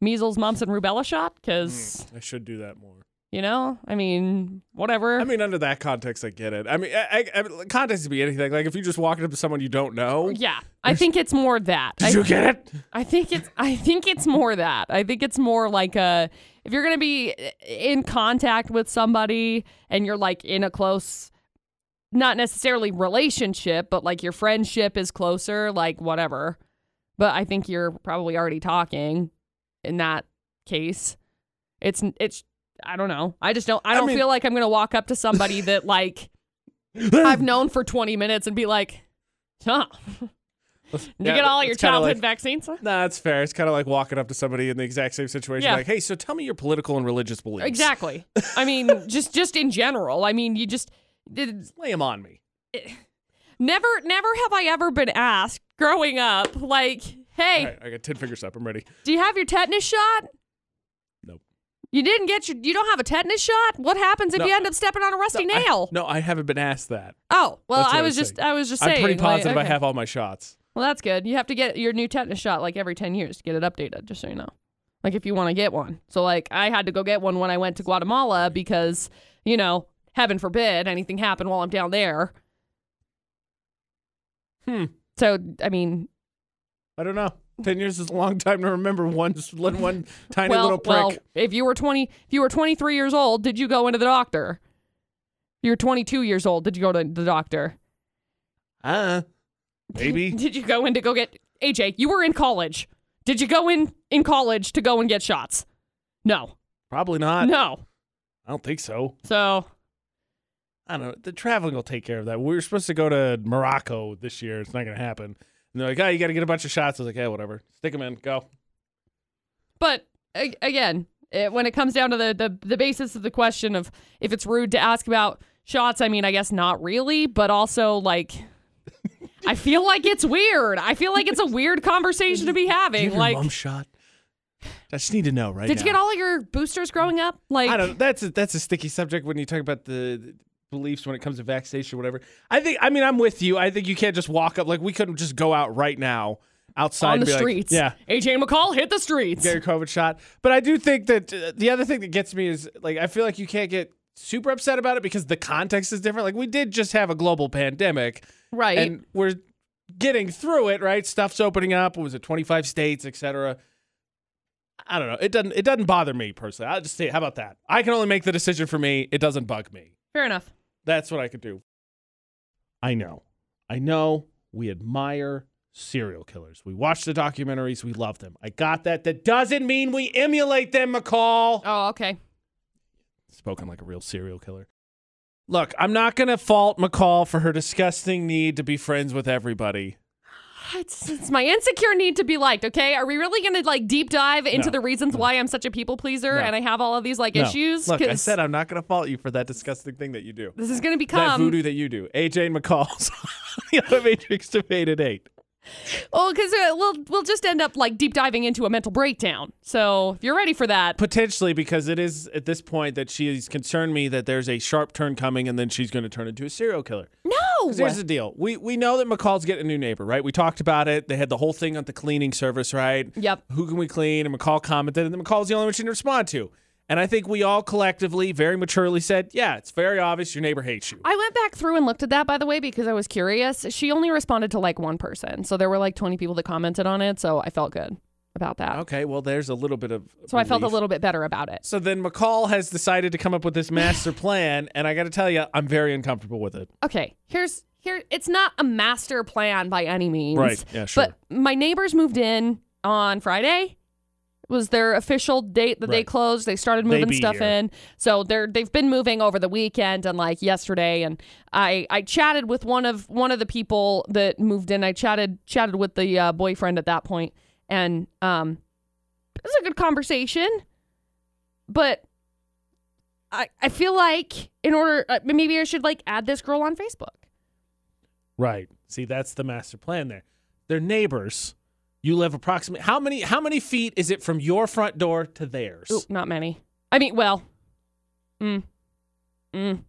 measles, mumps, and rubella shot?" Because I should do that more. You know, I mean, whatever. I mean, under that context, I get it. I mean, I, I, I, context could be anything. Like if you just walk up to someone you don't know. yeah, I think it's more that. (laughs) Did I, you get it? I think it's I think it's more that. I think it's more like a if you're going to be in contact with somebody and you're like in a close not necessarily relationship, but like your friendship is closer, like whatever. But I think you're probably already talking in that case. It's it's I don't know. I just don't I I don't mean- feel like I'm going to walk up to somebody that (laughs) like I've known for 20 minutes and be like, "Huh. (laughs) Did you Yeah, get all your childhood like- vaccines?" Nah, that's fair. It's kind of like walking up to somebody in the exact same situation, Yeah. like, "Hey, so tell me your political and religious beliefs." Exactly. I mean, (laughs) just just in general. I mean, you just did, Lay them on me. Eh, never never have I ever been asked growing up like, "Hey, right, I got ten fingers up. I'm ready. do you have your tetanus shot?" Nope. You didn't get your you don't have a tetanus shot? What happens if No. you end up stepping on a rusty No, I- nail? no, I haven't been asked that. Oh, well, That's what I I was was just saying. I was just saying. I'm pretty like, positive I have all my shots. Well, that's good. You have to get your new tetanus shot like every 10 years to get it updated, just so you know. Like if you want to get one. So like I had to go get one when I went to Guatemala because, you know, heaven forbid anything happen while I'm down there. Hmm. So, I mean, I don't know. Ten years is a long time to remember one one, one tiny well, little prick. well, if you were 20 if you were 23 years old, did you go into the doctor? You're 22 years old, did you go to the doctor? uh, maybe. Did you go in to go get AJ, you were in college. Did you go in in college to go and get shots? No. Probably not. No. I don't think so. So, I don't know. The traveling will take care of that. We were supposed to go to Morocco this year. It's not going to happen. And they're like, oh, you got to get a bunch of shots. I was like, yeah, whatever. Stick them in. Go. But a- again, it, when it comes down to the, the the basis of the question of if it's rude to ask about shots, I mean, I guess not really, but also like I feel like it's weird. I feel like it's a weird conversation to be Did you having. have your Like, mom shot? I just need to know right did now. you get all of your boosters growing up? Like, I don't. That's a, that's a sticky subject when you talk about the, the beliefs when it comes to vaccination or whatever. I think. I mean, I'm with you. I think you can't just walk up like we couldn't just go out right now outside on and the be like, streets. yeah, AJ McCall hit the streets. get your COVID shot. But I do think that uh, the other thing that gets me is like I feel like you can't get super upset about it because the context is different. Like we did just have a global pandemic, right. and we're getting through it. Right, stuff's opening up. What was it 25 states, etc. I don't know. It doesn't. It doesn't bother me personally. I'll just say, how about that? I can only make the decision for me. It doesn't bug me. Fair enough. That's what I could do. I know. I know we admire serial killers. We watch the documentaries. We love them. I got that. That doesn't mean we emulate them, McCall. Oh, okay. Spoken like a real serial killer. Look, I'm not going to fault McCall for her disgusting need to be friends with everybody. It's, it's my insecure need to be liked, okay? Are we really going to like deep dive into No. the reasons why I'm such a people pleaser No. and I have all of these like No. issues? Look, I 'Cause said I'm not going to fault you for that disgusting thing that you do. this is going to that become voodoo that you do. AJ and McCall's (laughs) the other Matrix debate at 8. Well because uh, we'll we'll just end up like deep diving into a mental breakdown. So if you're ready for that, Potentially, because it is at this point that she's concerned me that there's a sharp turn coming and then she's going to turn into a serial killer. no. here's the deal. We we know that McCall's getting a new neighbor, right? We talked about it. They had the whole thing on the cleaning service, right? Yep. Who can we clean? And McCall commented, and then McCall's the only one she didn't respond to. And I think we all collectively, very maturely said, yeah, it's very obvious your neighbor hates you. I went back through and looked at that by the way because I was curious. She only responded to like one person, so there were like 20 people that commented on it. So I felt good about that. Okay, well, there's a little bit of. So I felt a little bit better about it. So then McCall has decided to come up with this master (laughs) plan, and I got to tell you, I'm very uncomfortable with it. Okay, here's here. It's not a master plan by any means. Right, yeah, sure. But my neighbors moved in on Friday. Was their official date that they closed? They started moving be stuff here. in. So they're they've been moving over the weekend and like yesterday. And I I chatted with one of one of the people that moved in. I chatted chatted with the uh, boyfriend at that point, and um, it was a good conversation. But I I feel like in order uh, maybe I should like add this girl on Facebook. Right. See, that's the master plan there. They're neighbors. You live approximately how many how many feet is it from your front door to theirs? Ooh, not many. I mean, well, mm, mm.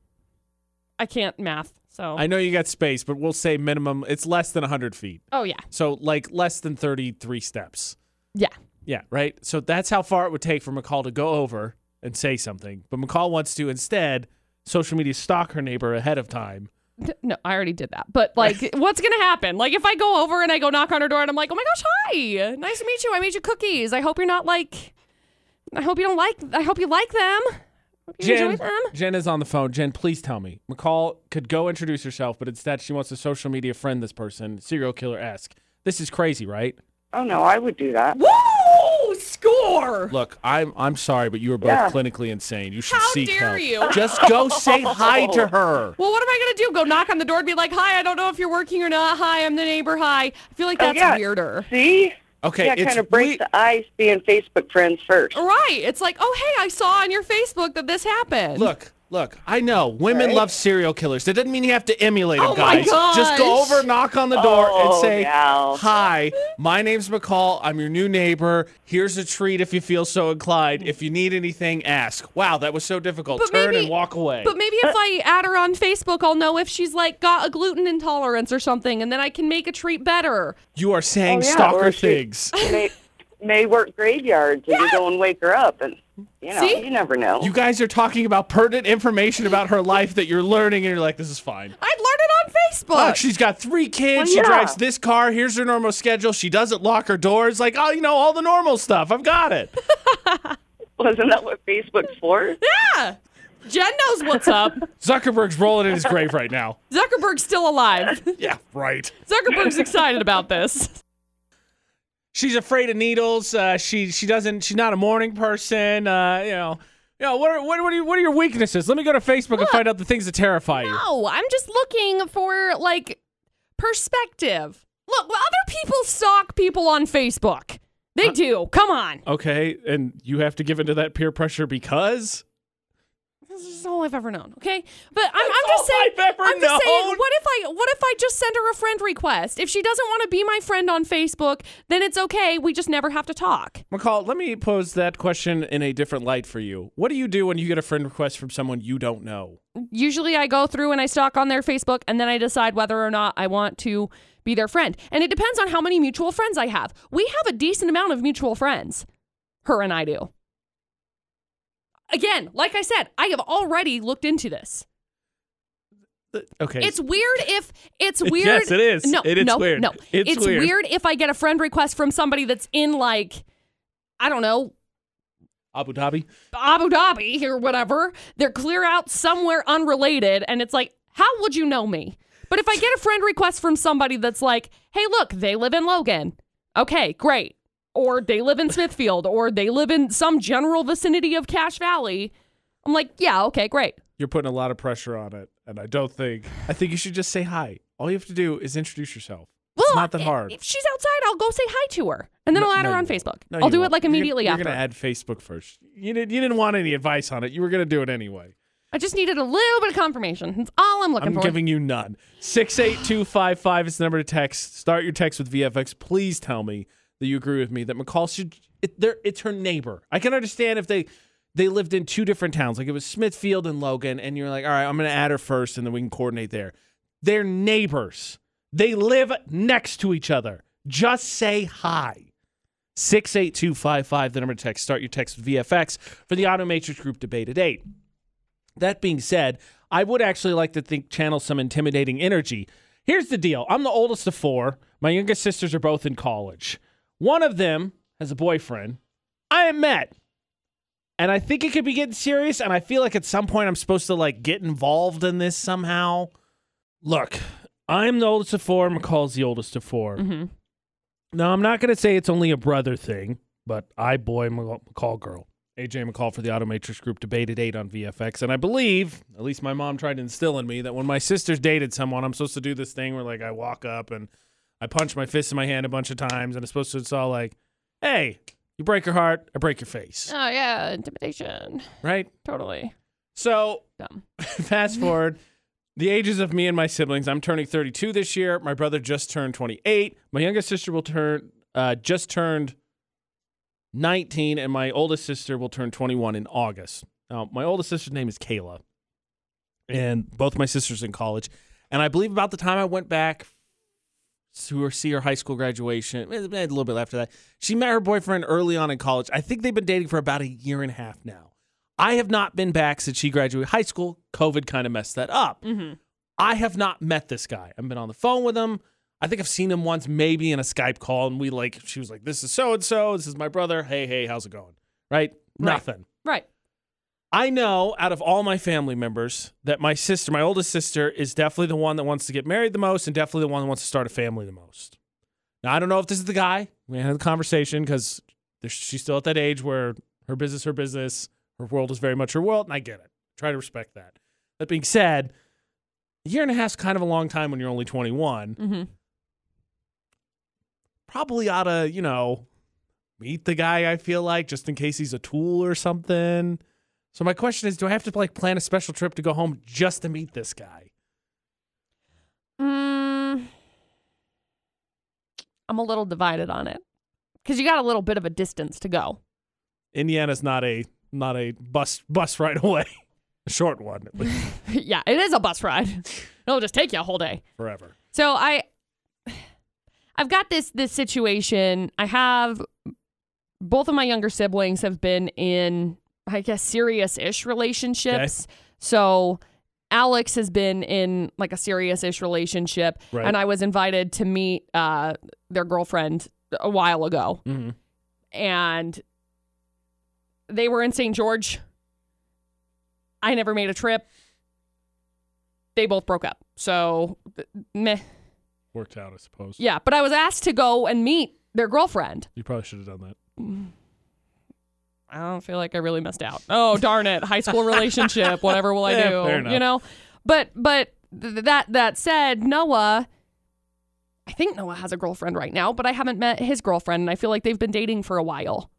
I can't math, so. I know you got space, but we'll say minimum it's less than 100 feet. oh yeah, So like less than 33 steps. yeah. Yeah, right? So that's how far it would take for McCall to go over and say something, but McCall wants to instead social media stalk her neighbor ahead of time. No, I already did that. But like, (laughs) what's gonna happen? Like, if I go over and I go knock on her door and I'm like, "Oh my gosh, hi, nice to meet you. I made you cookies. I hope you're not like, I hope you don't like. I hope you like them. Hope you Jen, enjoy them." Jen is on the phone. Jen, please tell me. McCall could go introduce herself, but instead she wants to social media friend this person, serial killer esque. This is crazy, right? Oh no, I would do that. Woo! Score. Look, I'm I'm sorry, but you are both Yeah. clinically insane. You should How seek dare help. you. Just go say hi to (laughs) her. Well, what am I gonna do? Go knock on the door and be like, "Hi, I don't know if you're working or not. Hi, I'm the neighbor. Hi." I feel like Oh, that's yeah. weirder. See? Okay, yeah, it's kind of break we- the ice being Facebook friends first. Right. It's like, "Oh, hey, I saw on your Facebook that this happened." Look, look, I know women Right? love serial killers. That doesn't mean you have to emulate them, Oh my guys. Just go over, knock on the door, and Oh, say, gal. Hi, my name's McCall. I'm your new neighbor. Here's a treat if you feel so inclined. If you need anything, ask. Wow, that was so difficult. But Turn maybe- and walk away. But maybe if I add her on Facebook, I'll know if she's like got a gluten intolerance or something, and then I can make a treat better. you are saying Oh, yeah, stalker she- things. (laughs) may, may work graveyards and you go and wake her up and you know, See? you never know. You guys are talking about pertinent information about her life that you're learning, and you're like, this is fine. I'd learn it on Facebook. Look, she's got three kids. Well, She yeah. drives this car. Here's her normal schedule. She doesn't lock her doors. Like, oh, you know, all the normal stuff. I've got it. (laughs) Wasn't that what Facebook's for? yeah. Jen knows what's up. (laughs) Zuckerberg's rolling in his grave right now. Zuckerberg's still alive. (laughs) Yeah, right. Zuckerberg's excited about this. She's afraid of needles. Uh, she she doesn't. She's not a morning person. Uh, you know. You know, what are, what, what, are, what are your weaknesses? Let me go to Facebook and find out the things that terrify you. No, I'm just looking for like perspective. Look, other people stalk people on Facebook. They do. Come on. Okay, and you have to give into that peer pressure because This is all I've ever known. Okay, but I'm, I'm just saying. I've ever I'm just saying. What if I? What if I just send her a friend request? If she doesn't want to be my friend on Facebook, then it's okay. We just never have to talk. McCall, let me pose that question in a different light for you. What do you do when you get a friend request from someone you don't know? Usually, I go through and I stalk on their Facebook, and then I decide whether or not I want to be their friend. And it depends on how many mutual friends I have. We have a decent amount of mutual friends. Her and I do. Again, like I said, I have already looked into this. Okay. It's weird if it's (laughs) weird. Yes, it is. No, It is no, weird. no. It's weird. weird if I get a friend request from somebody that's in like, I don't know, Abu Dhabi. Abu Dhabi or whatever. They're clear out somewhere unrelated, and it's like, how would you know me? But if I get a friend request from somebody that's like, hey, look, they live in Logan. Okay, great. Or they live in Smithfield, or they live in some general vicinity of Cache Valley. I'm like, yeah, okay, great. You're putting a lot of pressure on it, and I don't think. I think you should just say hi. All you have to do is introduce yourself. Well, it's not that hard. If she's outside, I'll go say hi to her, and then No- I'll add no, her on. Facebook. No, I'll do won't. it like immediately you're after. You're gonna add Facebook first. You didn't. You didn't want any advice on it. You were gonna do it anyway. I just needed a little bit of confirmation. That's all I'm looking for. I'm giving you none. Six eight two five five is the number to text. Start your text with VFX. Please tell me that you agree with me that McCall should. It, it's her neighbor. I can understand if they they lived in two different towns, like it was Smithfield and Logan, and you're like, all right, I'm gonna add her first, and then we can coordinate there. They're neighbors. They live next to each other. Just say hi. 68255, the number to text. Start your text with VFX for the Auto Matrix Group debate at 8. That being said, I would actually like to think channel some intimidating energy. Here's the deal I'm the oldest of four. My youngest sisters are both in college. One of them has a boyfriend. I am met. And I think it could be getting serious. And I feel like at some point I'm supposed to like get involved in this somehow. Look, I'm the oldest of four. McCall's the oldest of 4 Mhm. Now, I'm not going to say it's only a brother thing, but I boy, McCall girl. AJ McCall for the Automatrix Group debated eight on VFX. And I believe, at least my mom tried to instill in me, that when my sisters dated someone, I'm supposed to do this thing where like I walk up and I punch my fist in my hand a bunch of times, and it's supposed to it's all like, hey, you break your heart, I break your face. Oh yeah, intimidation. Right? Totally So dumb. (laughs) fast forward the ages of me and my siblings. I'm turning 32 this year. My brother just turned 28. My youngest sister will turn uh, just turned 19, and my oldest sister will turn 21 in August. Now, my oldest sister's name is Kayla, and both my sisters in college. And I believe about the time I went back to her, see her high school graduation, eh, a little bit after that, she met her boyfriend early on in college. I think they've been dating for about a year and a half now. I have not been back since she graduated high school. COVID kind of messed that up. Mm-hmm. I have not met this guy. I've been on the phone with him. I think I've seen him once, maybe in a Skype call, and we like, she was like, This is so and so. This is my brother. Hey, hey, how's it going? Right? Nothing. Right. I know out of all my family members that my sister, my oldest sister, is definitely the one that wants to get married the most and definitely the one that wants to start a family the most. Now, I don't know if this is the guy. We had a conversation because she's still at that age where her business, her business, her world is very much her world, and I get it. Try to respect that. That being said, a year and a half is kind of a long time when you're only 21. Mm-hmm. Probably ought to, you know, meet the guy, I feel like, just in case he's a tool or something. So my question is, do I have to like plan a special trip to go home just to meet this guy? Mm, I'm a little divided on it because you got a little bit of a distance to go. Indiana's not a not a bus bus ride away. a (laughs) short one at least (laughs) yeah, it is a bus ride. It'll just take you a whole day. forever. So I I've got this this situation. I have both of my younger siblings have been in I guess serious-ish relationships. So Alex has been in like a serious-ish relationship Right. and I was invited to meet uh their girlfriend a while ago hmm and they were in St. George. I never made a trip. They both broke up. So meh. Worked out, I suppose. Yeah, but I was asked to go and meet their girlfriend. You probably should have done that. I don't feel like I really missed out. Oh darn it! High school relationship. Whatever will I (laughs) Yeah, do? fair. You know. But but th- that that said, Noah. I think Noah has a girlfriend right now, but I haven't met his girlfriend, and I feel like they've been dating for a while.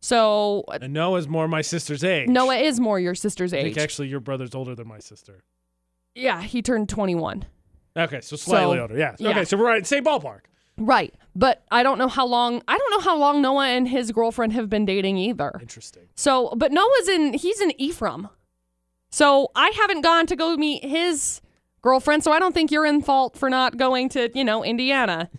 So uh And Noah's more my sister's age. Noah is more your sister's age. I think actually your brother's older than my sister. yeah, he turned twenty one. Okay, so slightly So, older. Yeah. yeah. Okay, so we're right, same ballpark. Right, but I don't know how long. I don't know how long Noah and his girlfriend have been dating either. Interesting. So, but Noah's in, he's in Ephraim. So I haven't gone to go meet his girlfriend. So I don't think you're in fault for not going to, you know, Indiana.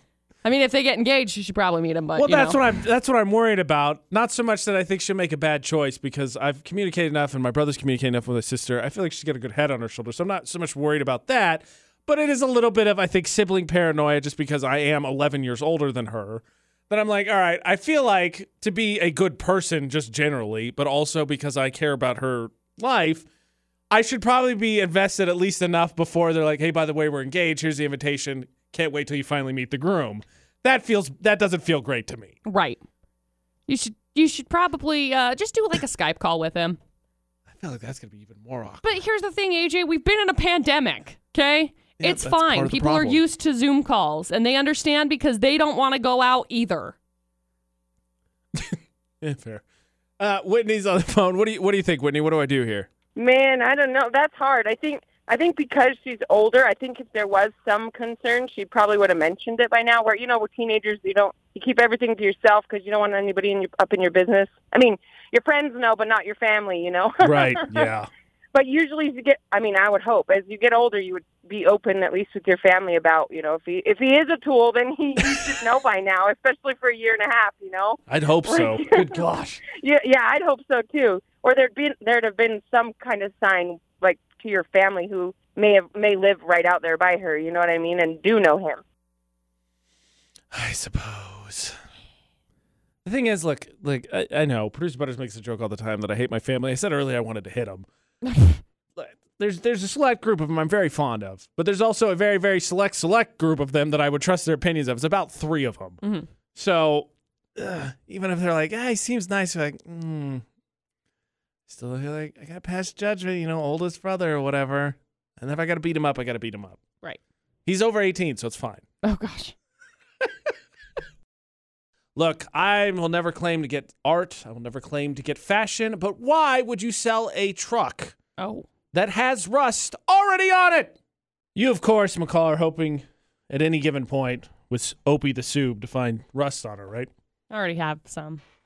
I mean, if they get engaged, you should probably meet him. But Well, that's know. what I'm. That's what I'm worried about. Not so much that I think she'll make a bad choice because I've communicated enough, and my brother's communicated enough with his sister. I feel like she's got a good head on her shoulder, so I'm not so much worried about that. But it is a little bit of, I think, sibling paranoia, just because I am 11 years older than her. That I'm like, all right, I feel like to be a good person, just generally, but also because I care about her life, I should probably be invested at least enough before they're like, hey, by the way, we're engaged. Here's the invitation. Can't wait till you finally meet the groom. That feels that doesn't feel great to me. right. You should, you should probably uh, just do like a Skype call with him. I feel like that's gonna be even more awkward. But here's the thing, AJ, we've been in a pandemic, okay? Yeah, it's fine. People are used to Zoom calls and they understand because they don't want to go out either. (laughs) Yeah, fair. Uh, Whitney's on the phone. What do you What do you think, Whitney? What do I do here? Man, I don't know. That's hard. I think I think because she's older, I think if there was some concern, she probably would have mentioned it by now. Where you know, with teenagers, you don't you keep everything to yourself because you don't want anybody in your, up in your business. I mean, your friends know, but not your family. You know. Right. (laughs) Yeah. But usually, as you get, I mean, I would hope as you get older, you would be open at least with your family about, you know, if he if he is a tool, then he you should know by now, especially for a year and a half. You know. I'd hope so. Good (laughs) gosh. Yeah, yeah, I'd hope so too. Or there'd been there'd have been some kind of sign like to your family who may have may live right out there by her, you know what I mean, and do know him. I suppose. The thing is, look, like I, I know producer Butters makes a joke all the time that I hate my family. I said earlier I wanted to hit them. (laughs) there's there's a select group of them I'm very fond of, but there's also a very very select select group of them that I would trust their opinions of. It's about three of them. Mhm. So uh, even if they're like, ah, he seems nice, you're like, mm, still feel like I got past judgment, you know, oldest brother or whatever. And if I got to beat him up, I got to beat him up. Right. He's over 18, so it's fine. Oh, gosh. (laughs) Look, I will never claim to get art. I will never claim to get fashion. But why would you sell a truck Oh. that has rust already on it? You, of course, McCall, are hoping at any given point with Opie the Soob to find rust on her, right? I already have some. (gasps)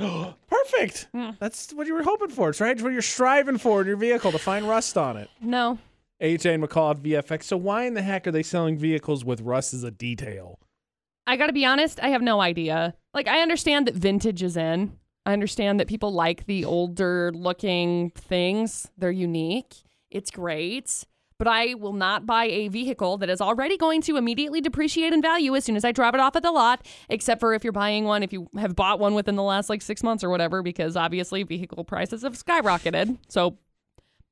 Perfect. Hmm. That's what you were hoping for. It's right. It's what you're striving for in your vehicle to find rust on it. No. AJ and McCall at VFX. So why in the heck are they selling vehicles with rust as a detail? I got to be honest, I have no idea. Like, I understand that vintage is in. I understand that people like the older looking things. They're unique. It's great. But I will not buy a vehicle that is already going to immediately depreciate in value as soon as I drive it off at the lot, except for if you're buying one, if you have bought one within the last like six months or whatever, because obviously vehicle prices have skyrocketed. So,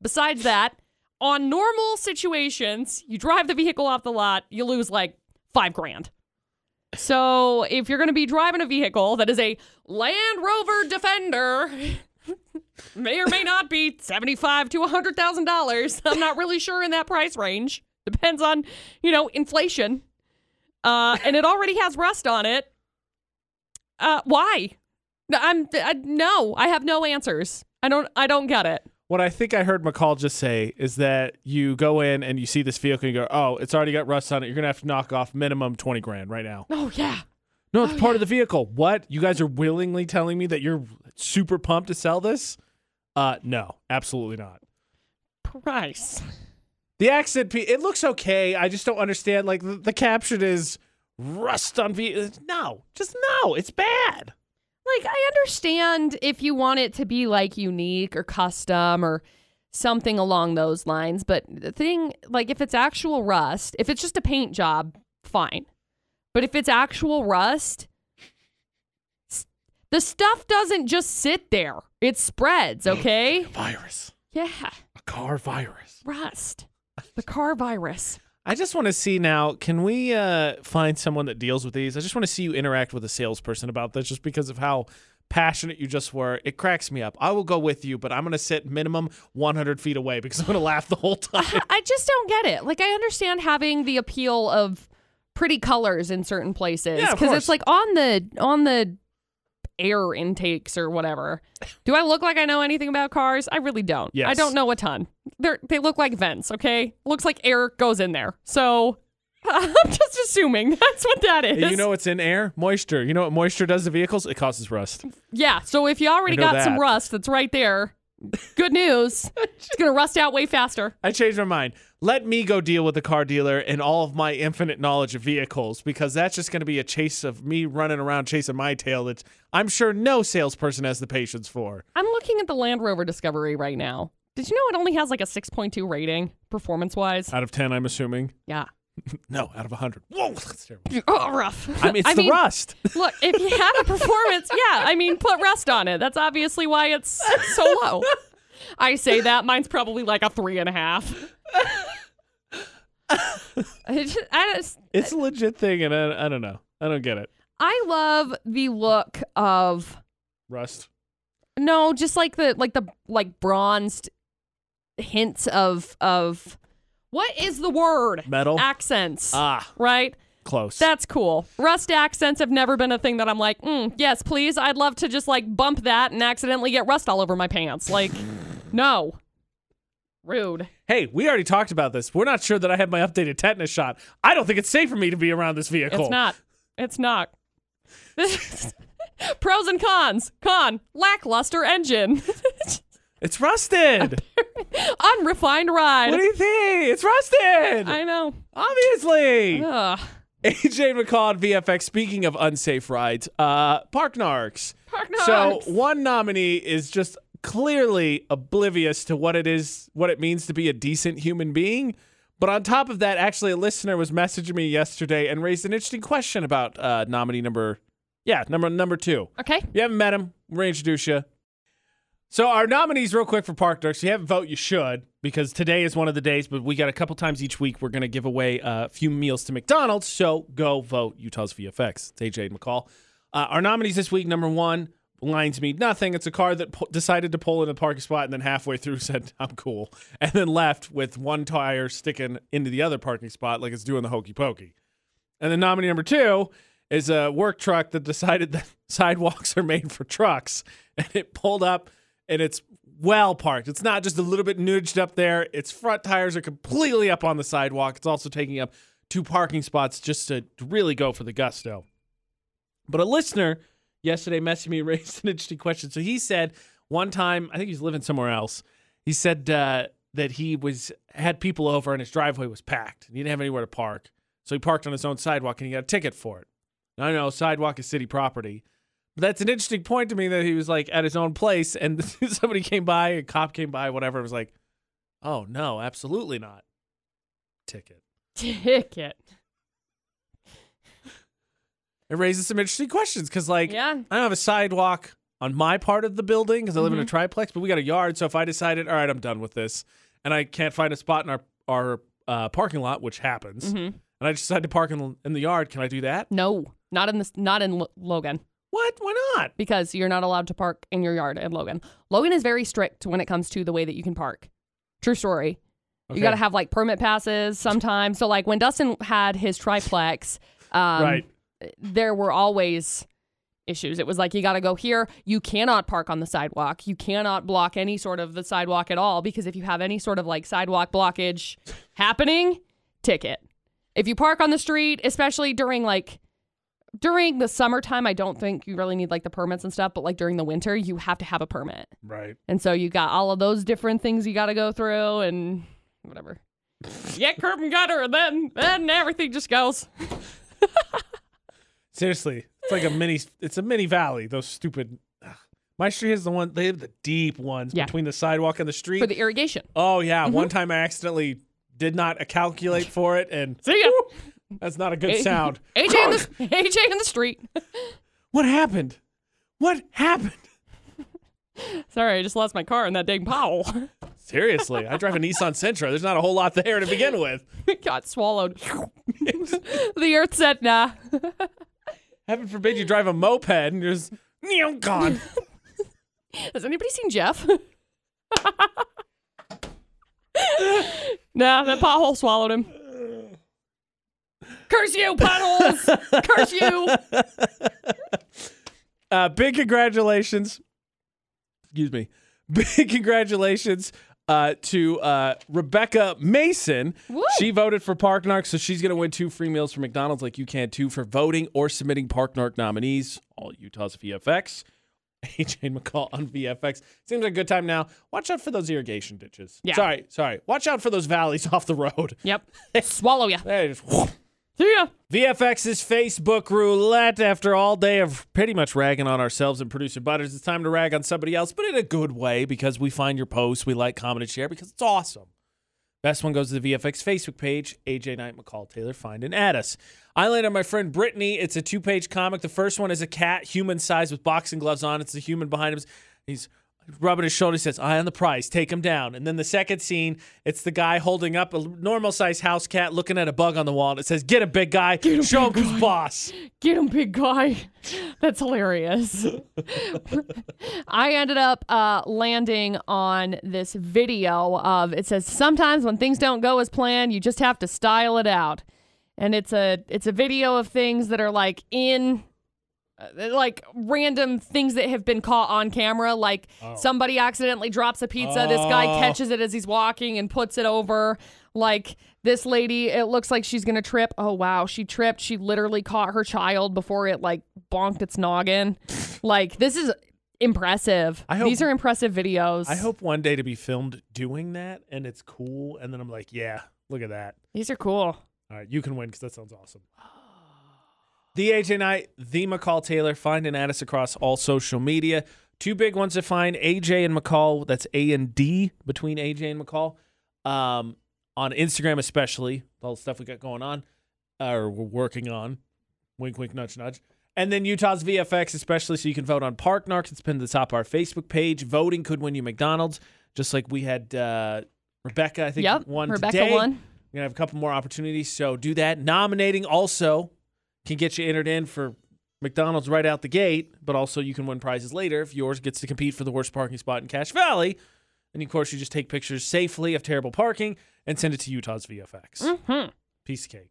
besides that, on normal situations, you drive the vehicle off the lot, you lose like five grand. So, if you're going to be driving a vehicle that is a Land Rover Defender, (laughs) may or may not be seventy-five to hundred thousand dollars. I'm not really sure in that price range. Depends on, you know, inflation. Uh, and it already has rust on it. Uh, why? I'm I, no. I have no answers. I don't. I don't get it. What I think I heard McCall just say is that you go in and you see this vehicle and you go, oh, it's already got rust on it. You're going to have to knock off minimum 20 grand right now. Oh yeah. No, it's Oh, part of the vehicle. What? You guys are willingly telling me that you're super pumped to sell this? Uh, no, absolutely not. Price. The accent, pe- it looks okay. I just don't understand. Like the, the caption is rust on V. No, just no. It's bad. Like I understand if you want it to be like unique or custom or something along those lines, but the thing like if it's actual rust, if it's just a paint job, fine. But if it's actual rust, the stuff doesn't just sit there. It spreads, okay? Virus. yeah, A car virus. rust. The car virus. I just want to see now. Can we uh, find someone that deals with these? I just want to see you interact with a salesperson about this, just because of how passionate you just were. It cracks me up. I will go with you, but I'm going to sit minimum 100 feet away because I'm going to laugh the whole (laughs) time. I just don't get it. Like I understand having the appeal of pretty colors in certain places because course. it's like on the on the air intakes or whatever. Do I look like I know anything about cars? I really don't. I don't know a ton. They they look like vents, okay? Looks like air goes in there. So (laughs) I'm just assuming (laughs) that's what that is. You know what's in air? Moisture. You know what moisture does to vehicles? It causes rust. yeah. So if you already got some rust that's right there, good news. (laughs) it's gonna rust out way faster. I changed my mind. Let me go deal with the car dealer and all of my infinite knowledge of vehicles because that's just going to be a chase of me running around chasing my tail that I'm sure no salesperson has the patience for. I'm looking at the Land Rover Discovery right now. Did you know it only has like a 6.2 rating performance wise? Out of 10, I'm assuming. Yeah. (laughs) No, out of 100. Whoa, (laughs) that's terrible. (laughs) Oh, rough. I mean, it's I the mean, rust. Look, if you have a performance, yeah, I mean, put rust on it. That's obviously why it's so low. I say that. Mine's probably like a three and a half. I just, I just It's a legit thing, and I, I don't know. I don't get it. I love the look of Rust. no, just like the like the like bronzed hints of of what is the word? Metal? Accents. Ah, right? close. That's cool. Rust accents have never been a thing that I'm like, mm, yes, please. I'd love to just like bump that and accidentally get rust all over my pants. Like, no. Rude. hey, we already talked about this. We're not sure that I have my updated tetanus shot. I don't think it's safe for me to be around this vehicle. It's not. It's not. (laughs) Pros and cons. Con, lackluster engine. (laughs) It's rusted. (laughs) Unrefined ride. what do you think? It's rusted. I know. Obviously. Ugh. AJ McCall VFX. Speaking of unsafe rides, uh, Park Narks. Park Narks. So one nominee is just clearly oblivious to what it is, what it means to be a decent human being. But on top of that, actually, a listener was messaging me yesterday and raised an interesting question about uh, nominee number, yeah, number number two. Okay. You haven't met him. We're gonna introduce you. So our nominees, real quick for Park Narks. If you haven't voted, you should because today is one of the days. But we got a couple times each week. We're gonna give away a few meals to McDonald's. So go vote Utah's VFX. It's AJ McCall. Uh, our nominees this week. Number one, lines mean nothing. It's a car that po- decided to pull in a parking spot and then halfway through (laughs) said, "I'm cool," and then left with one tire sticking into the other parking spot like it's doing the hokey pokey. And then nominee number two is a work truck that decided (laughs) that sidewalks are made for trucks. And it pulled up and it's well parked. It's not just a little bit nudged up there. Its front tires are completely up on the sidewalk. It's also taking up two parking spots just to really go for the gusto. But a listener yesterday messaged me, (laughs) raised an interesting question. So he said one time, I think he's living somewhere else. He said uh, that he was had people over and his driveway was packed he didn't have anywhere to park. So he parked on his own sidewalk and he got a ticket for it. Now, I know sidewalk is city property, That's an interesting point to me that he was like at his own place and (laughs) somebody came by, a cop came by, whatever. It was like, oh no, absolutely not. Ticket. Ticket. It raises some interesting questions because, like, Yeah. I don't have a sidewalk on my part of the building because I live in a Mhm. triplex, but we got a yard. So if I decided, all right, I'm done with this, and I can't find a spot in our our uh, parking lot, which happens, hmm and I just decide to park in, in the yard, can I do that? No, not in this. Not in Lo- Logan What? Why not? because you're not allowed to park in your yard in Logan. Logan is very strict when it comes to the way that you can park. True story. Okay. You got to have like permit passes sometimes. So like when Dustin had his triplex, um, right. there were always issues. It was like you got to go here. You cannot park on the sidewalk. You cannot block any sort of the sidewalk at all because if you have any sort of like sidewalk blockage happening, ticket. If you park on the street, especially during like during the summertime, I don't think you really need like the permits and stuff, but like during the winter, you have to have a permit. Right. And so you got all of those different things you got to go through and whatever. yeah, curb and gutter, and then then everything just goes. (laughs) Seriously, it's like a mini. It's a mini valley. Those stupid. ugh. My street is the one. They have the deep ones Yeah. between the sidewalk and the street. for the irrigation. oh yeah, Mm-hmm. one time I accidentally did not calculate (laughs) for it, and See ya. That's not a good A- sound. (laughs) AJ in the AJ (laughs) in the street. (laughs) What happened? What happened? Sorry, I just lost my car in that dang pothole. Seriously, I drive a Nissan Sentra. There's not a whole lot there to begin with. it got swallowed. the earth said nah. Heaven forbid you drive a moped and you're just "Meow, gone. Has anybody seen Jeff? nah, that pothole swallowed him. Curse you, puddles! Curse you! (laughs) Uh, big congratulations. Excuse me. (laughs) Big congratulations uh, to uh, Rebecca Mason. Woo! She voted for Park Narc, so she's going to win two free meals from McDonald's, like you can too, for voting or submitting Park Narc nominees. All Utah's VFX. AJ (laughs) McCall on VFX. Seems like a good time now. Watch out for those irrigation ditches. Yeah. Sorry, sorry. Watch out for those valleys off the road. Yep. Swallow ya. See ya. VFX's Facebook roulette. After all day of pretty much ragging on ourselves and producer Butters, it's time to rag on somebody else, but in a good way because we find your posts, we like, comment, and share because it's awesome. Best one goes to the VFX Facebook page. AJ Knight, McCall Taylor, find and add us. I landed on my friend Brittany. It's a two page comic. The first one is a cat, human size, with boxing gloves on. It's the human behind him. He's rubbing his shoulder. He says, Eye on the prize, take him down. And then the second scene, it's the guy holding up a normal sized house cat looking at a bug on the wall. And it says, Get a big guy, Get him, show him who's boss. Get him, big guy. That's hilarious. I ended up uh, landing on this video of it says sometimes when things don't go as planned, you just have to style it out, and it's a it's a video of things that are like in. Uh, Like random things that have been caught on camera, like somebody accidentally drops a pizza. This guy Oh. catches it as he's walking and puts it over. Like this lady, it looks like she's gonna trip. Oh wow, she tripped. She literally caught her child before it like bonked its noggin. like this is impressive. I hope- These are impressive videos. I hope one day to be filmed doing that and it's cool. And then I'm like, Yeah, look at that. these are cool. All right, you can win because that sounds awesome. (gasps) (laughs) The AJ Knight, the McCall Taylor. Find and add us across all social media. Two big ones to find: AJ and McCall. That's A and D between AJ and McCall. Um, on Instagram, especially all the stuff we got going on, or we're working on. Wink, wink, nudge, nudge. And then Utah's VFX, especially so you can vote on Park Narcs. It's pinned to the top of our Facebook page. Voting could win you McDonald's, just like we had uh, Rebecca. I think Yep. won Rebecca today. won. We're gonna have a couple more opportunities, so do that. Nominating also can get you entered in for McDonald's right out the gate, but also you can win prizes later if yours gets to compete for the worst parking spot in Cache Valley. And of course, you just take pictures safely of terrible parking and send it to Utah's VFX. Mhm. Piece of cake.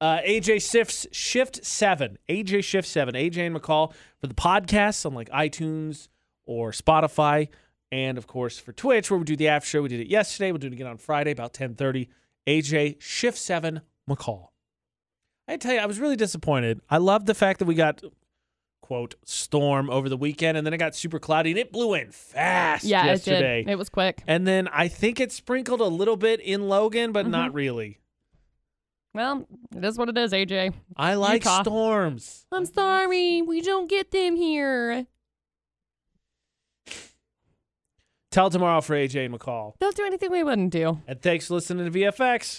Uh, AJ Shifts Shift Seven. AJ Shift Seven. AJ and McCall for the podcasts on like iTunes or Spotify, and of course for Twitch where we do the after show. We did it yesterday. We'll do it again on Friday about ten thirty. AJ Shift Seven McCall. I tell you, I was really disappointed. I loved the fact that we got quote storm over the weekend, and then it got super cloudy and it blew in fast Yeah, yesterday. it did. It was quick. And then I think it sprinkled a little bit in Logan, but Mm-hmm. not really. Well, it is what it is, AJ. I like Utah. storms. I'm sorry, we don't get them here. Tell tomorrow for AJ and McCall. They'll do anything we wouldn't do. And thanks for listening to VFX.